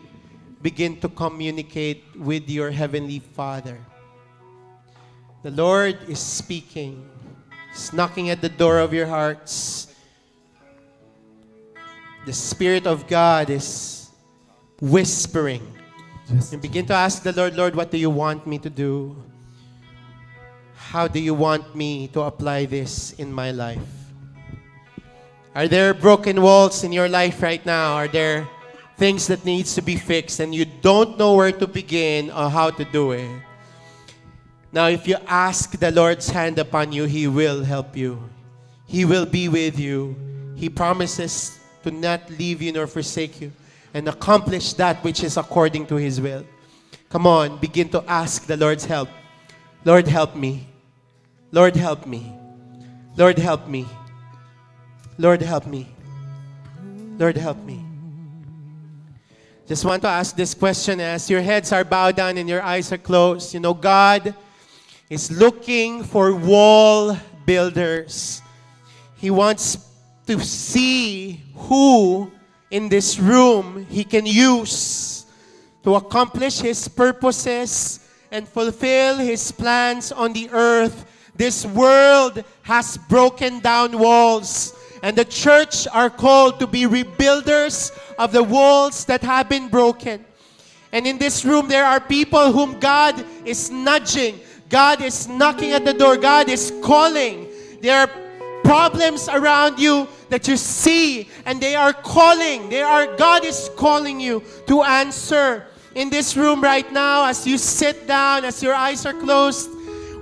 Speaker 2: Begin to communicate with your Heavenly Father. The Lord is speaking. He's knocking at the door of your hearts. The Spirit of God is whispering.
Speaker 3: Yes.
Speaker 2: And begin to ask the Lord, Lord, what do you want me to do? How do you want me to apply this in my life? Are there broken walls in your life right now? Are there things that needs to be fixed and you don't know where to begin or how to do it? Now, if you ask the Lord's hand upon you, He will help you. He will be with you. He promises to not leave you nor forsake you and accomplish that which is according to His will. Come on, begin to ask the Lord's help. Lord, help me. Lord, help me. Lord, help me. Lord, help me. Lord, help me. Just want to ask this question as your heads are bowed down and your eyes are closed. You know, God is looking for wall builders. He wants to see who in this room he can use to accomplish his purposes and fulfill his plans on the earth. This world has broken down walls, and the church are called to be rebuilders of the walls that have been broken. And in this room, there are people whom God is nudging. God is knocking at the door. God is calling. There are problems around you that you see, and they are calling. They are God is calling you to answer. In this room right now, as you sit down, as your eyes are closed,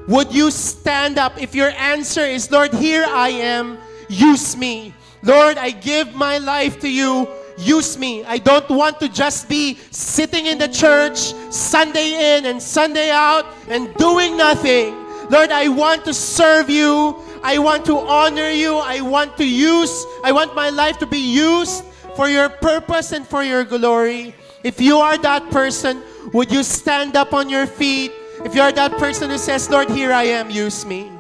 Speaker 2: would you stand up if your answer is, Lord, here I am, use me. Lord, I give my life to you. Use me. I don't want to just be sitting in the church Sunday in and Sunday out and doing nothing. Lord, I want to serve you. I want to honor you. I want to use, I want my life to be used for your purpose and for your glory. If you are that person, would you stand up on your feet? If you are that person who says, Lord, here I am, use me.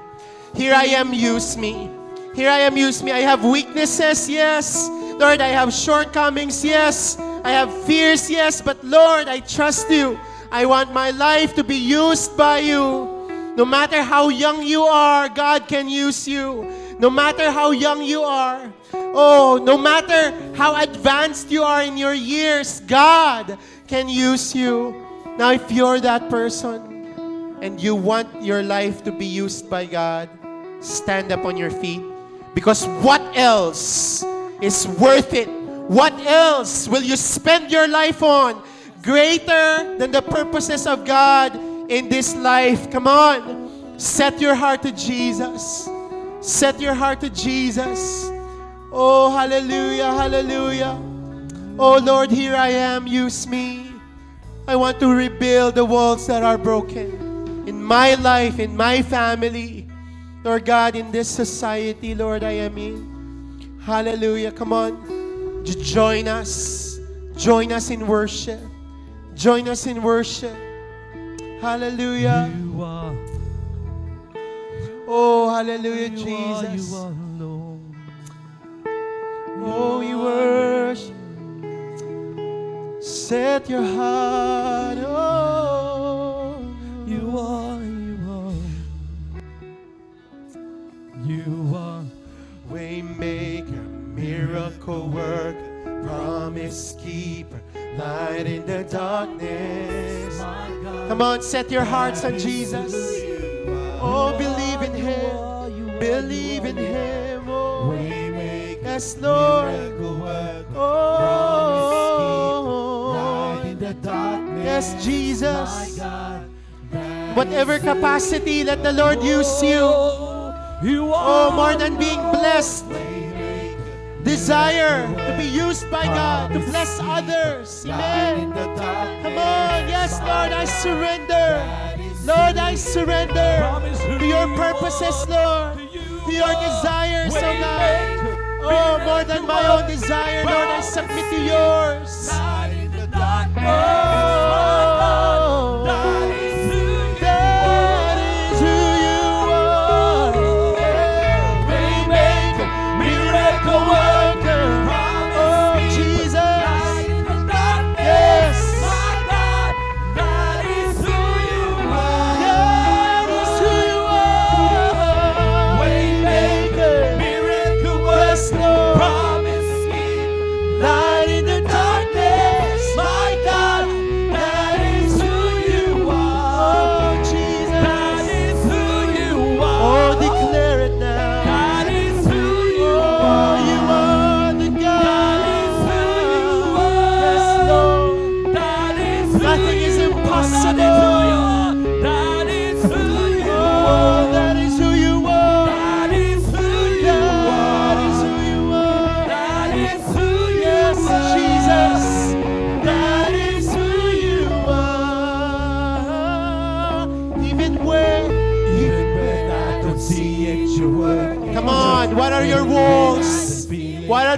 Speaker 2: Here I am, use me. Here I am, use me. I have weaknesses, yes. Lord, I have shortcomings, yes. I have fears, yes. But Lord, I trust you. I want my life to be used by you. No matter how young you are, God can use you. No matter how young you are. Oh, no matter how advanced you are in your years, God can use you. Now, if you're that person and you want your life to be used by God, stand up on your feet. Because what else is worth it? What else will you spend your life on greater than the purposes of God in this life? Come on. Set your heart to Jesus. Set your heart to Jesus. Oh, hallelujah, hallelujah. Oh, Lord, here I am. Use me. I want to rebuild the walls that are broken in my life, in my family. Lord God, in this society, Lord, I am in. Hallelujah. Come on. Join us. Join us in worship. Join us in worship. Hallelujah.
Speaker 3: You are,
Speaker 2: Oh, hallelujah,
Speaker 3: you are, you
Speaker 2: Jesus.
Speaker 3: are alone.
Speaker 2: Oh, we worship. Set your heart. Oh,
Speaker 3: You are, you are. You are,
Speaker 2: Waymaker, miracle worker, promise keeper, light in the darkness. Come on, set your hearts on Jesus. Oh, believe in Him. Believe in Him. Oh, yes, Lord. Oh,
Speaker 3: light in the darkness.
Speaker 2: yes, Jesus. Whatever capacity, let the Lord use you.
Speaker 3: You
Speaker 2: Oh,
Speaker 3: are
Speaker 2: more than being blessed. Desire to be used by God to bless others. Amen. Come on. Yes, Lord, I surrender. Lord, I surrender to your purposes, Lord. To your desires, oh God. Oh, more than my own desire, Lord, I submit to yours. Oh,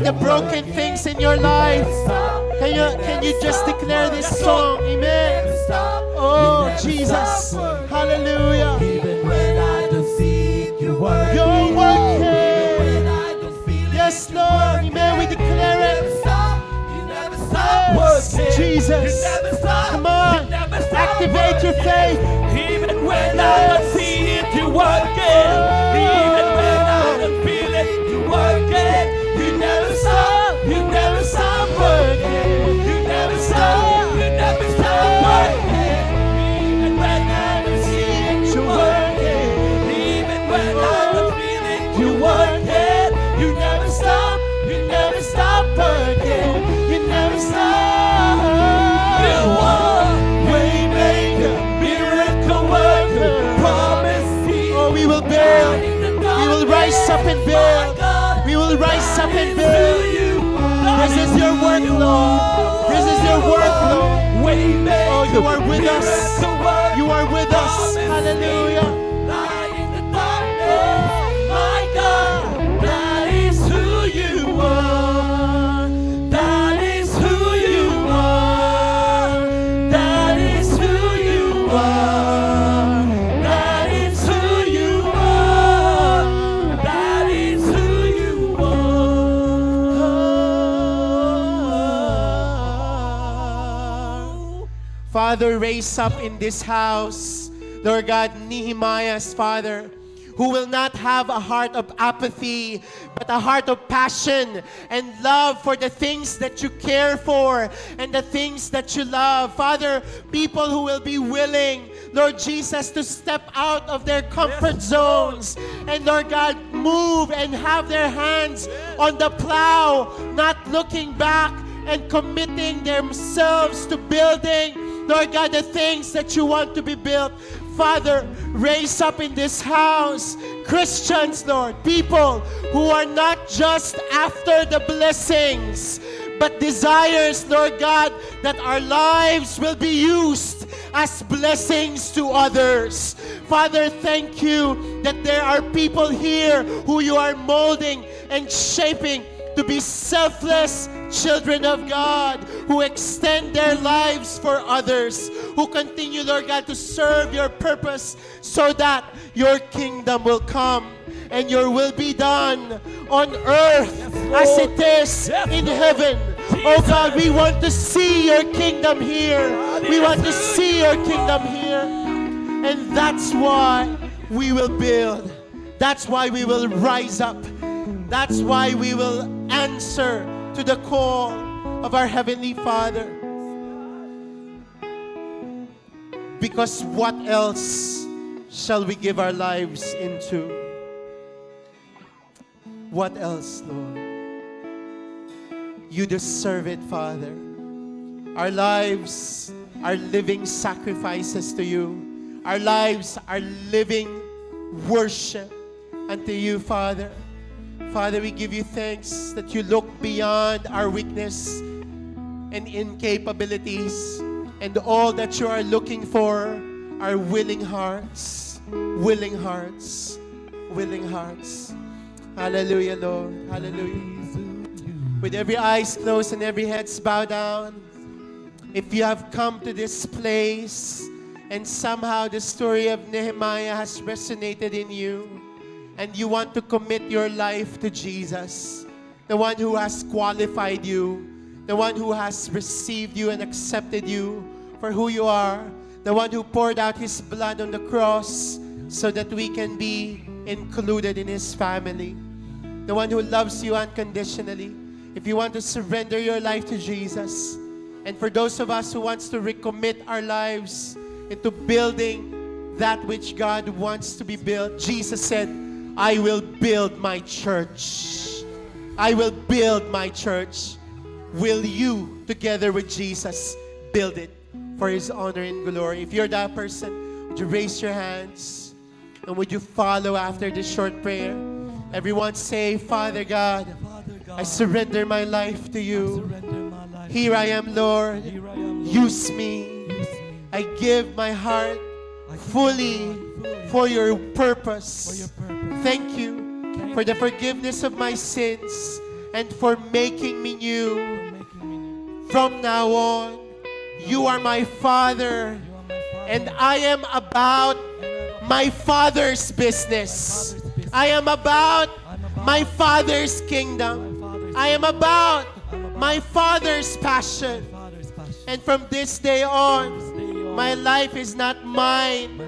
Speaker 3: The
Speaker 2: broken things in your life? Can you can you just declare this song? Amen. Oh Jesus. Hallelujah.
Speaker 3: You're working.
Speaker 2: Yes, Lord. Amen. We declare it. Yes. Jesus. Come on. Activate your faith.
Speaker 3: Even when I don't see it, you're working. You are
Speaker 2: with us. You are with us. Hallelujah. Father, raise up in this house, Lord God, Nehemiah's Father, who will not have a heart of apathy, but a heart of passion and love for the things that you care for and the things that you love. Father, people who will be willing, Lord Jesus, to step out of their comfort zones and, Lord God, move and have their hands on the plow, not looking back and committing themselves to building, Lord God, the things that you want to be built. Father, raise up in this house Christians, Lord, people who are not just after the blessings, but desires, Lord God, that our lives will be used as blessings to others. Father, thank you that there are people here who you are molding and shaping to be selfless children of God who extend their lives for others, who continue, Lord God, to serve your purpose so that your kingdom will come and your will be done on earth as it is in heaven. Oh God, we want to see your kingdom here. We want to see your kingdom here. And that's why we will build. That's why we will rise up. That's why we will answer to the call of our Heavenly Father. Because what else shall we give our lives into? What else, Lord? You deserve it, Father. Our lives are living sacrifices to you. Our lives are living worship unto you, Father. Father, we give you thanks that you look beyond our weakness and incapabilities, and all that you are looking for are willing hearts, willing hearts, willing hearts. Hallelujah, Lord. Hallelujah. With every eyes closed and every heads bowed down, if you have come to this place and somehow the story of Nehemiah has resonated in you, and you want to commit your life to Jesus, the one who has qualified you, the one who has received you and accepted you for who you are, the one who poured out his blood on the cross so that we can be included in his family, the one who loves you unconditionally. If you want to surrender your life to Jesus, and for those of us who wants to recommit our lives into building that which God wants to be built, Jesus said, I will build my church. I will build my church. Will you, together with Jesus, build it for His honor and glory. If you're that person, would you raise your hands and would you follow after this short prayer? Everyone say, Father God, I surrender my life to you. Here I am, Lord. Use me. I give my heart fully for your purpose. Thank you for the forgiveness of my sins and for making me new. From now on, you are my Father, and I am about my Father's business. I am about my Father's kingdom. I am about my Father's passion. And from This day on, my life is not mine.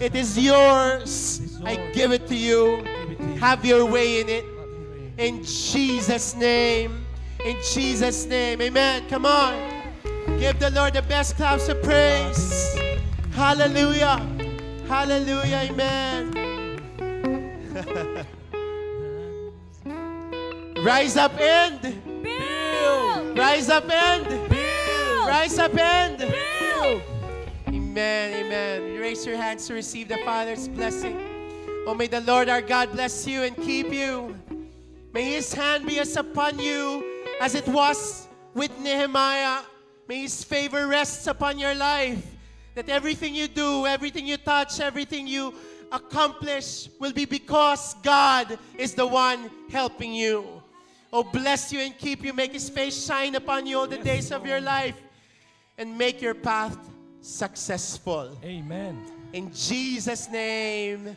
Speaker 2: It is yours.
Speaker 3: It is
Speaker 2: I give it to you.
Speaker 3: Give it to you.
Speaker 2: Have your way in it.
Speaker 3: Have your way.
Speaker 2: In Jesus' name. In Jesus' name. Amen. Come on. Give the Lord the best claps of praise. Hallelujah. Hallelujah. Amen. [laughs] Rise up and
Speaker 3: Build.
Speaker 2: rise up and
Speaker 3: Build.
Speaker 2: rise up and
Speaker 3: Build.
Speaker 2: Amen, amen. Raise your hands to receive the Father's blessing. Oh, may the Lord our God bless you and keep you. May His hand be as upon you as it was with Nehemiah. May His favor rests upon your life. That everything you do, everything you touch, everything you accomplish will be because God is the one helping you. Oh, bless you and keep you. Make His face shine upon you all the
Speaker 3: Yes,
Speaker 2: days of your life and make your path successful.
Speaker 3: Amen.
Speaker 2: In Jesus' name,